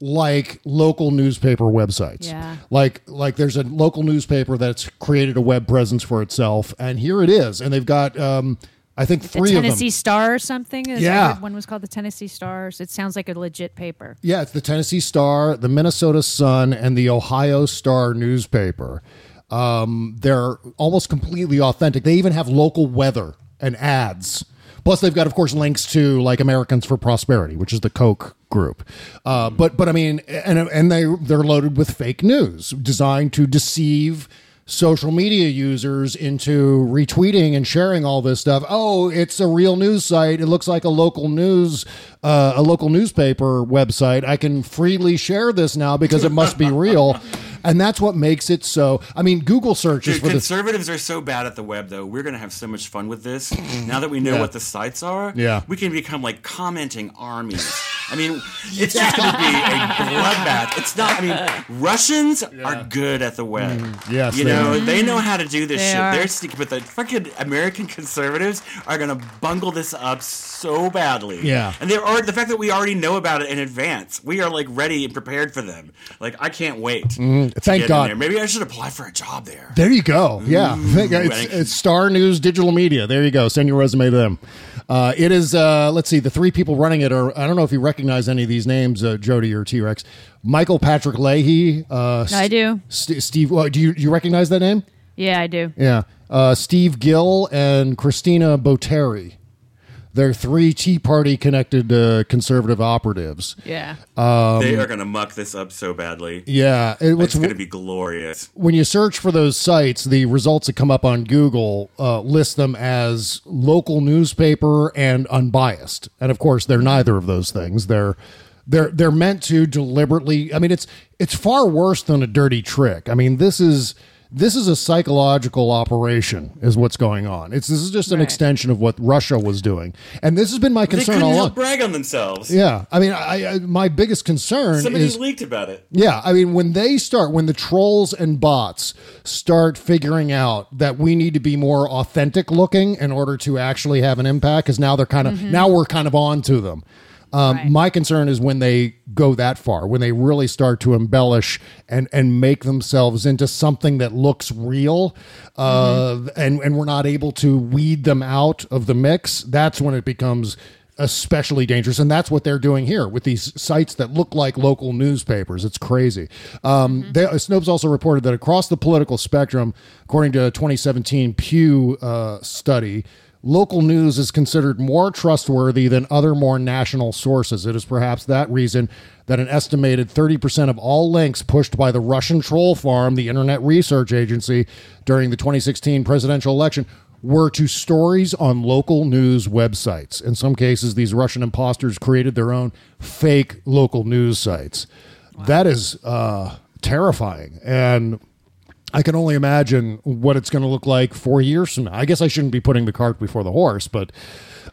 like local newspaper websites. Yeah. Like like there's a local newspaper that's created a web presence for itself, and here it is, and they've got. Um, I think The three of them. Tennessee Star or something. Is- Yeah. One was called the Tennessee Stars. It sounds like a legit paper. Yeah, it's the Tennessee Star, the Minnesota Sun, and the Ohio Star newspaper. Um, they're almost completely authentic. They even have local weather and ads. Plus, they've got, of course, links to like Americans for Prosperity, which is the Koch group. Uh, but, but I mean, and and they they're loaded with fake news designed to deceive social media users into retweeting and sharing all this stuff. Oh, it's a real news site. It looks like a local news, uh, a local newspaper website. I can freely share this now because it must be real. And that's what makes it so. I mean, Google searches Dude, for this. conservatives are so bad at the web, though. We're gonna have so much fun with this. now that we know Yeah. what the sites are, Yeah. we can become like commenting armies. I mean, it's just gonna be a bloodbath. It's not. I mean, Russians are good at the web. Mm, yes, you they know are. they know how to do this They shit. are. They're sneaky, but the fucking American conservatives are gonna bungle this up so badly. Yeah. and they're already the fact that we already know about it in advance. We are like ready and prepared for them. Like I can't wait. To Thank God. Maybe I should apply for a job there. There you go. Yeah. Ooh, it's, it's Star News Digital Media. There you go. Send your resume to them. Uh, it is, uh, let's see, the three people running it are, I don't know if you recognize any of these names, uh, Jody or T Rex. Michael Patrick Leahy. Uh, I do. St- Steve, uh, do you, do you recognize that name? Yeah, I do. Yeah. Uh, Steve Gill and Christina Botteri. They're three Tea Party connected uh, conservative operatives. Yeah. Um, they are going to muck this up so badly. Yeah, it- it's going to be glorious. when you search for those sites, the results that come up on Google uh, list them as local newspaper and unbiased, and of course, they're neither of those things. They're they're they're meant to deliberately. I mean, it's it's far worse than a dirty trick. I mean, this is this is a psychological operation, is what's going on. It's this is just an extension of what Russia was doing, and this has been my They concern couldn't all help along. brag on themselves. Yeah, I mean, I, I my biggest concern Somebody is leaked about it. yeah, I mean, when they start, when the trolls and bots start figuring out that we need to be more authentic looking in order to actually have an impact, because now they're kind of Mm-hmm. now we're kind of on to them. Um, My concern is when they go that far, when they really start to embellish and and make themselves into something that looks real, uh, and and we're not able to weed them out of the mix. That's when it becomes especially dangerous. And that's what they're doing here with these sites that look like local newspapers. It's crazy. Um, they, snopes also reported that across the political spectrum according to a 2017 pew uh, study local news is considered more trustworthy than other more national sources it is perhaps that reason that an estimated 30% of all links pushed by the russian troll farm the internet research agency during the 2016 presidential election were to stories on local news websites. In some cases, these Russian imposters created their own fake local news sites. That is uh, terrifying. And I can only imagine what it's going to look like four years from now. I guess I shouldn't be putting the cart before the horse, but.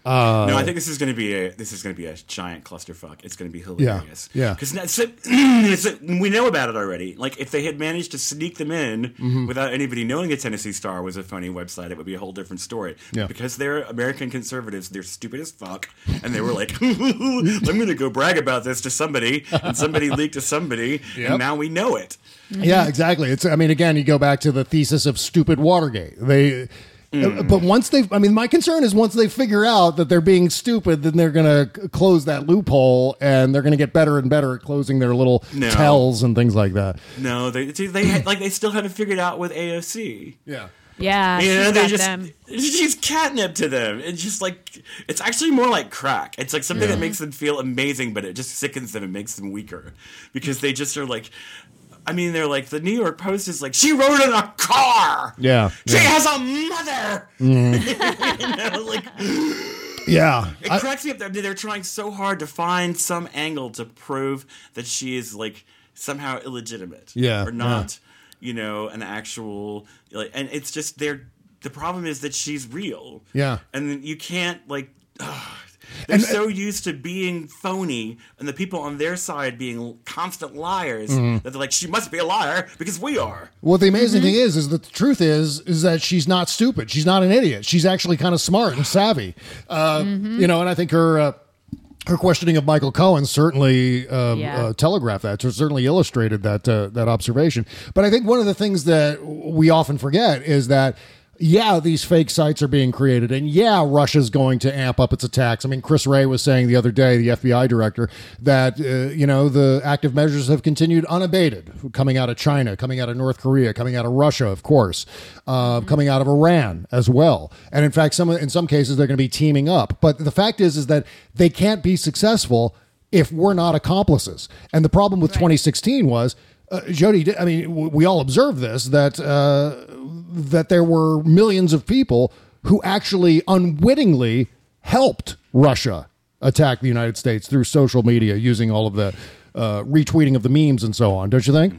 Uh, no, I think this is going to be a this is going to be a giant clusterfuck. It's going to be hilarious. yeah. because we know about it already. Like if they had managed to sneak them in Mhm. without anybody knowing a Tennessee Star was a phony website, it would be a whole different story. Yeah. Because they're American conservatives, they're stupid as fuck, and they were like, "I'm going to go brag about this to somebody," and somebody leaked to somebody, Yep. and now we know it. Mm-hmm. Yeah, exactly. It's. I mean, again, you go back to the thesis of stupid Watergate. They. Mm. But once they, I mean, my concern is once they figure out that they're being stupid, then they're going to close that loophole, and they're going to get better and better at closing their little No. tells and things like that. No, they they, they like they still haven't figured out with AOC. Yeah. Yeah, you know, she's they just them. she's catnip to them. It's just like it's actually more like crack. It's like something Yeah. that makes them feel amazing, but it just sickens them and makes them weaker because they just are like. I mean, they're like the New York Post is like she rode in a car. Yeah. She yeah. has a mother. Mhm. you know, like Yeah. it I- cracks me up. They're, they're trying so hard to find some angle to prove that she is like somehow illegitimate. Yeah, or not. You know, an actual like, and it's just they're. The problem is that she's real. Yeah. and you can't like. ugh. They're so used to being phony, and the people on their side being constant liars Mhm. that they're like, she must be a liar because we are. Well, the amazing Mm-hmm. thing is, is that the truth is, is that she's not stupid. She's not an idiot. She's actually kind of smart and savvy. Uh, Mm-hmm. You know, and I think her. Uh, her questioning of Michael Cohen certainly uh, Yeah. uh, telegraphed that, or certainly illustrated that uh, that observation. But I think one of the things that we often forget is that. Yeah, these fake sites are being created, and yeah, Russia's going to amp up its attacks. I mean, Chris Wray was saying the other day, the FBI director, that uh, you know the active measures have continued unabated, coming out of China, coming out of North Korea, coming out of Russia, of course, uh, coming out of Iran as well. And in fact, some in some cases they're going to be teaming up. But the fact is, is that they can't be successful if we're not accomplices. And the problem with 2016 was, uh, Jody, I mean, w- we all observed this that uh, that there were millions of people who actually unwittingly helped Russia attack the United States through social media using all of the uh, retweeting of the memes and so on. Don't you think?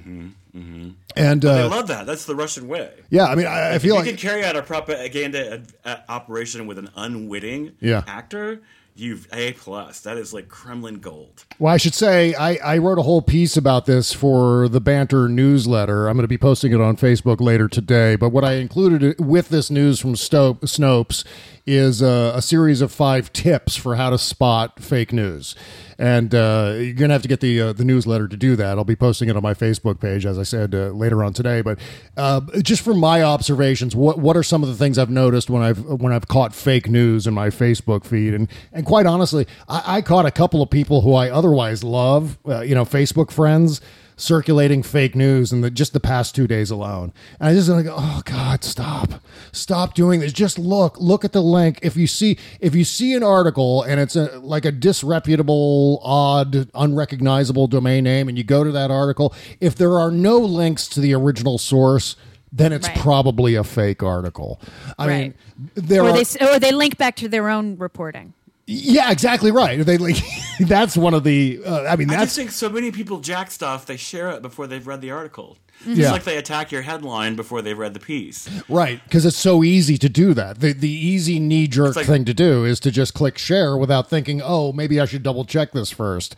And They uh, love that. That's the Russian way. yeah, I mean, I, I feel you like you can carry out a propaganda uh, operation with an unwitting Yeah. actor. You've a plus. That is like Kremlin gold. Well, I should say I, I wrote a whole piece about this for the Banter newsletter. I'm going to be posting it on Facebook later today. But what I included with this news from Stope, Snopes is uh, a series of five tips for how to spot fake news. And uh, you're going to have to get the uh, the newsletter to do that. I'll be posting it on my Facebook page, as I said uh, later on today. But uh, just from my observations, what what are some of the things I've noticed when I've when I've caught fake news in my Facebook feed? And and quite honestly, I, I caught a couple of people who I otherwise love, uh, you know, Facebook friends circulating fake news in the just the past two days alone. And I just like, oh God, stop, stop doing this. Just look, look at the link. If you see if you see an article and it's a like a disreputable, odd, unrecognizable domain name, and you go to that article, if there are no links to the original source. Then it's Right. probably a fake article. I mean, there or are, they or they link back to their own reporting. Yeah, exactly right. They like that's one of the. Uh, I mean, I that's just think so many people jack stuff. They share it before they've read the article. Just Yeah. like they attack your headline before they've read the piece. Right, because it's so easy to do that. The the easy knee jerk like- thing to do is to just click share without thinking, oh, maybe I should double check this first.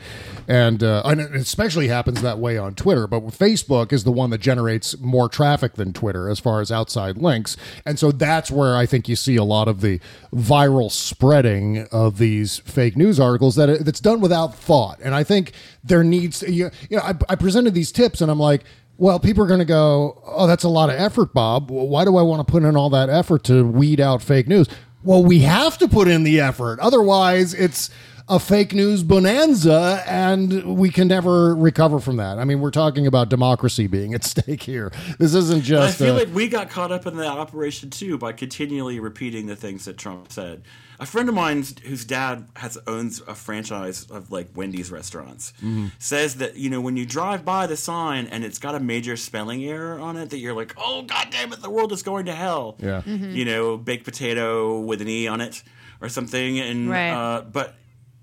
And, uh, and it especially happens that way on Twitter. But Facebook is the one that generates more traffic than Twitter as far as outside links. And so that's where I think you see a lot of the viral spreading of these fake news articles that it, that's done without thought. And I think there needs to, you, you know, I, I presented these tips and I'm like, well, people are going to go, oh, that's a lot of effort, Bob. Well, Why do I want to put in all that effort to weed out fake news? Well, we have to put in the effort. Otherwise, it's a fake news bonanza and we can never recover from that. I mean, we're talking about democracy being at stake here. This isn't just. I feel a- like we got caught up in that operation too by continually repeating the things that Trump said. A friend of mine whose dad has owns a franchise of like Wendy's restaurants Mhm. says that you know when you drive by the sign and it's got a major spelling error on it that you're like oh god damn it the world is going to hell Yeah. Mm-hmm. Mhm. you know baked potato with an e on it or something and Right. uh, but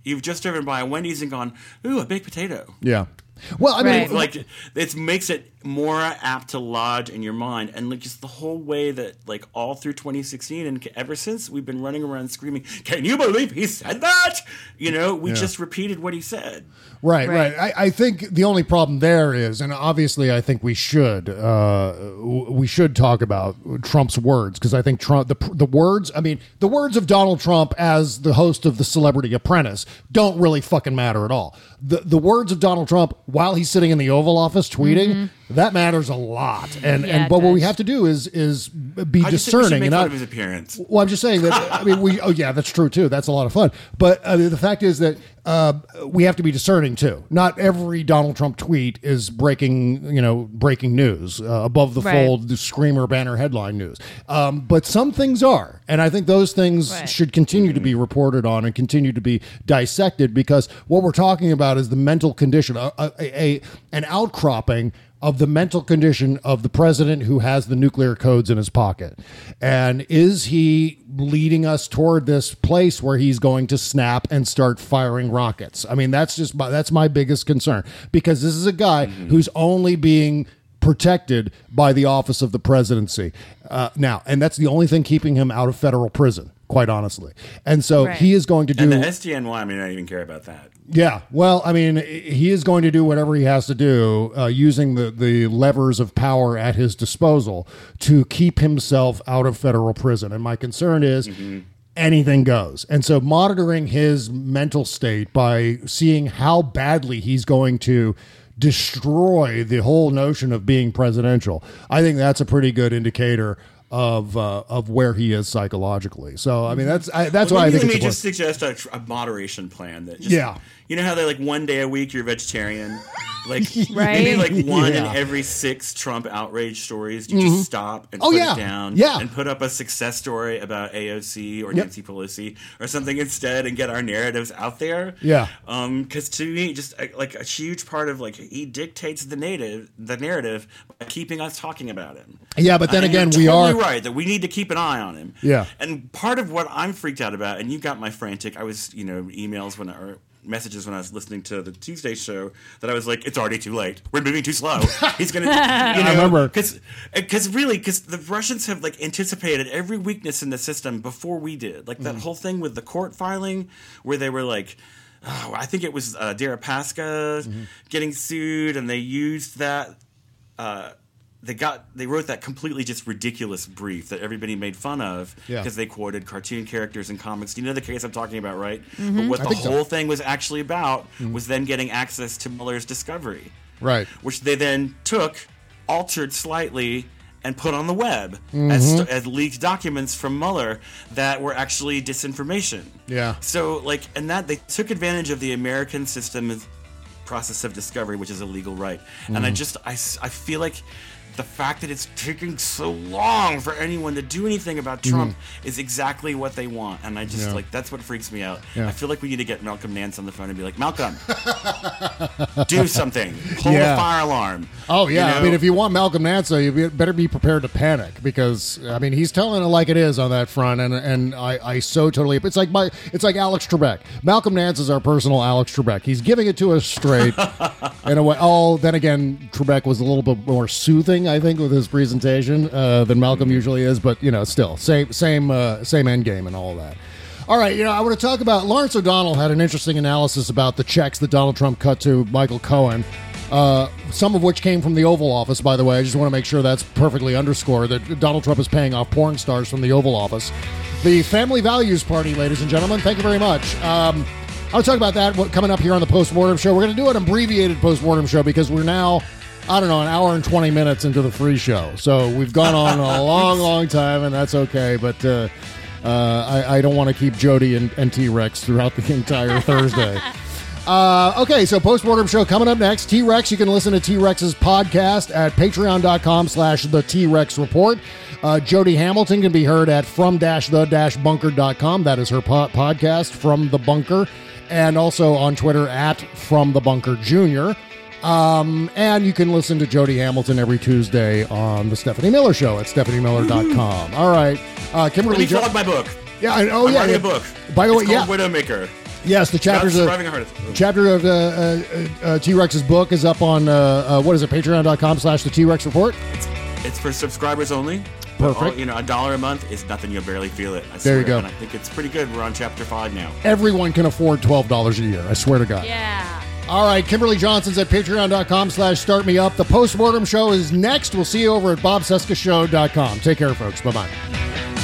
you've just driven by a Wendy's and gone ooh a baked potato yeah. Well, I mean, like it makes it more apt to lodge in your mind, and like just the whole way that like all through 2016 and ever since we've been running around screaming, "Can you believe he said that?" You know, we Yeah. just repeated what he said. Right, right. I, I think the only problem there is, and obviously, I think we should uh, we should talk about Trump's words because I think Trump the the words. I mean, the words of Donald Trump as the host of the Celebrity Apprentice don't really fucking matter at all. The the words of Donald Trump while he's sitting in the Oval Office tweeting that matters a lot. And Yeah, and it but what we does. have to do is is be I just think we should discerning make and fun not of his appearance. well, I'm just saying that. I mean, we. Oh, yeah, that's true too. That's a lot of fun. But uh, the fact is that uh, we have to be discerning too. Not every Donald Trump tweet is breaking, you know, breaking news uh, above the Right. fold, the screamer banner headline news. Um, but some things are, and I think those things Right. should continue to be reported on and continue to be dissected because what we're talking about is the mental condition, a, a, a an outcropping of the mental condition of the president who has the nuclear codes in his pocket. And is he leading us toward this place where he's going to snap and start firing rockets? I mean, that's just my, that's my biggest concern because this is a guy mm-hmm. who's only being protected by the office of the presidency uh, now, and that's the only thing keeping him out of federal prison. Quite honestly, and so Right. he is going to do And the SDNY, I mean, I don't even care about that. yeah, well, I mean, he is going to do whatever he has to do uh, using the, the levers of power at his disposal to keep himself out of federal prison. And my concern is anything goes. And so monitoring his mental state by seeing how badly he's going to destroy the whole notion of being presidential, I think that's a pretty good indicator. Of uh, of where he is psychologically. so I mean that's I, that's Well, why I think let me just suggest a, a moderation plan that just, Yeah. You know how they're like one day a week you're vegetarian like Right. maybe like one Yeah. in every six Trump outrage stories you Mhm. just stop and Oh, put yeah. it down Yeah. and put up a success story about AOC or Yep. Nancy Pelosi or something instead and get our narratives out there Yeah. um because to me just uh, like a huge part of like he dictates the native the narrative by keeping us talking about him Yeah, but then And again, you're we totally are- right that we need to keep an eye on him. Yeah. And part of what I'm freaked out about, and you got my frantic, I was, you know, emails when I, or messages when I was listening to the Tuesday show that I was like, it's already too late. We're moving too slow. He's gonna, you know, I remember. because really, because the Russians have like anticipated every weakness in the system before we did. Like that Mhm. whole thing with the court filing, where they were like. Oh, I think it was uh, Deripaska Mm-hmm. getting sued, and they used that uh, they got they wrote that completely just ridiculous brief that everybody made fun of Yeah. because they quoted cartoon characters and comics. You know the case I'm talking about, right? Mhm. But what I the think so. whole thing was actually about Mhm. was then getting access to Mueller's discovery, right. which they then took, altered slightly. And put on the web as, Mhm. as leaked documents from Mueller that were actually disinformation. Yeah. So, like, and that they took advantage of the American system process of discovery, which is a legal right. And I Mhm. just, I, s- I feel like the fact that it's taking so long for anyone to do anything about Trump is exactly what they want, and I just Mm-hmm. Yeah. like that's what freaks me out. Yeah. I feel like we need to get Malcolm Nance on the phone and be like, Malcolm, do something, hold Yeah. a fire alarm. Oh yeah, You I mean, if you want Malcolm Nance, though, you better be prepared to panic because I mean he's telling it like it is on that front, and and I, I so totally. It's like my it's like Alex Trebek. Malcolm Nance is our personal Alex Trebek. He's giving it to us straight in a way. Oh, then again, Trebek was a little bit more soothing, I think, with his presentation uh, than Malcolm usually is. But you know, still same same uh, same end game and all that. All right, you know, I want to talk about Lawrence O'Donnell had an interesting analysis about the checks that Donald Trump cut to Michael Cohen. Uh, some of which came from the Oval Office, by the way. I just want to make sure that's perfectly underscored that Donald Trump is paying off porn stars from the Oval Office. The Family Values Party, ladies and gentlemen. Thank you very much. Um, I'll talk about that coming up here on the postmortem show. We're going to do an abbreviated postmortem show because we're now, I don't know, an hour and 20 minutes into the free show. So we've gone on a long, long time, and that's okay. But uh, uh, I, I don't want to keep Jody and, and T Rex throughout the entire Thursday. Uh, okay, so postmortem show coming up next. T Rex, you can listen to T Rex's podcast at patreon.com slash the T Rex report. Uh, Jody Hamilton can be heard at from dash the dash bunker.com. That is her po- podcast, From the Bunker, and also on Twitter at From the Bunker Junior. Um, and you can listen to Jody Hamilton every Tuesday on the Stephanie Miller Show at stephaniemiller.com. All right. Uh, Let Kimberly me Jo- plug my book. Yeah, I, oh I'm yeah. writing yeah. a book. By the way, it's yeah. Widowmaker. Yes, the chapters of surviving a heart attack. chapter of uh, uh, uh, T Rex's book is up on uh, uh, what is it? Patreon.com slash the T Rex report. It's for subscribers only. Perfect. All- you know, a dollar a month is nothing. You'll barely feel it. I There you go. And I think it's pretty good. We're on chapter five now. Everyone can afford twelve dollars a year. I swear to God. Yeah. All right, Kimberly Johnson's at patreon.com slash start me up. The postmortem show is next. We'll see you over at bobcescashow.com. Take care, folks. Bye bye.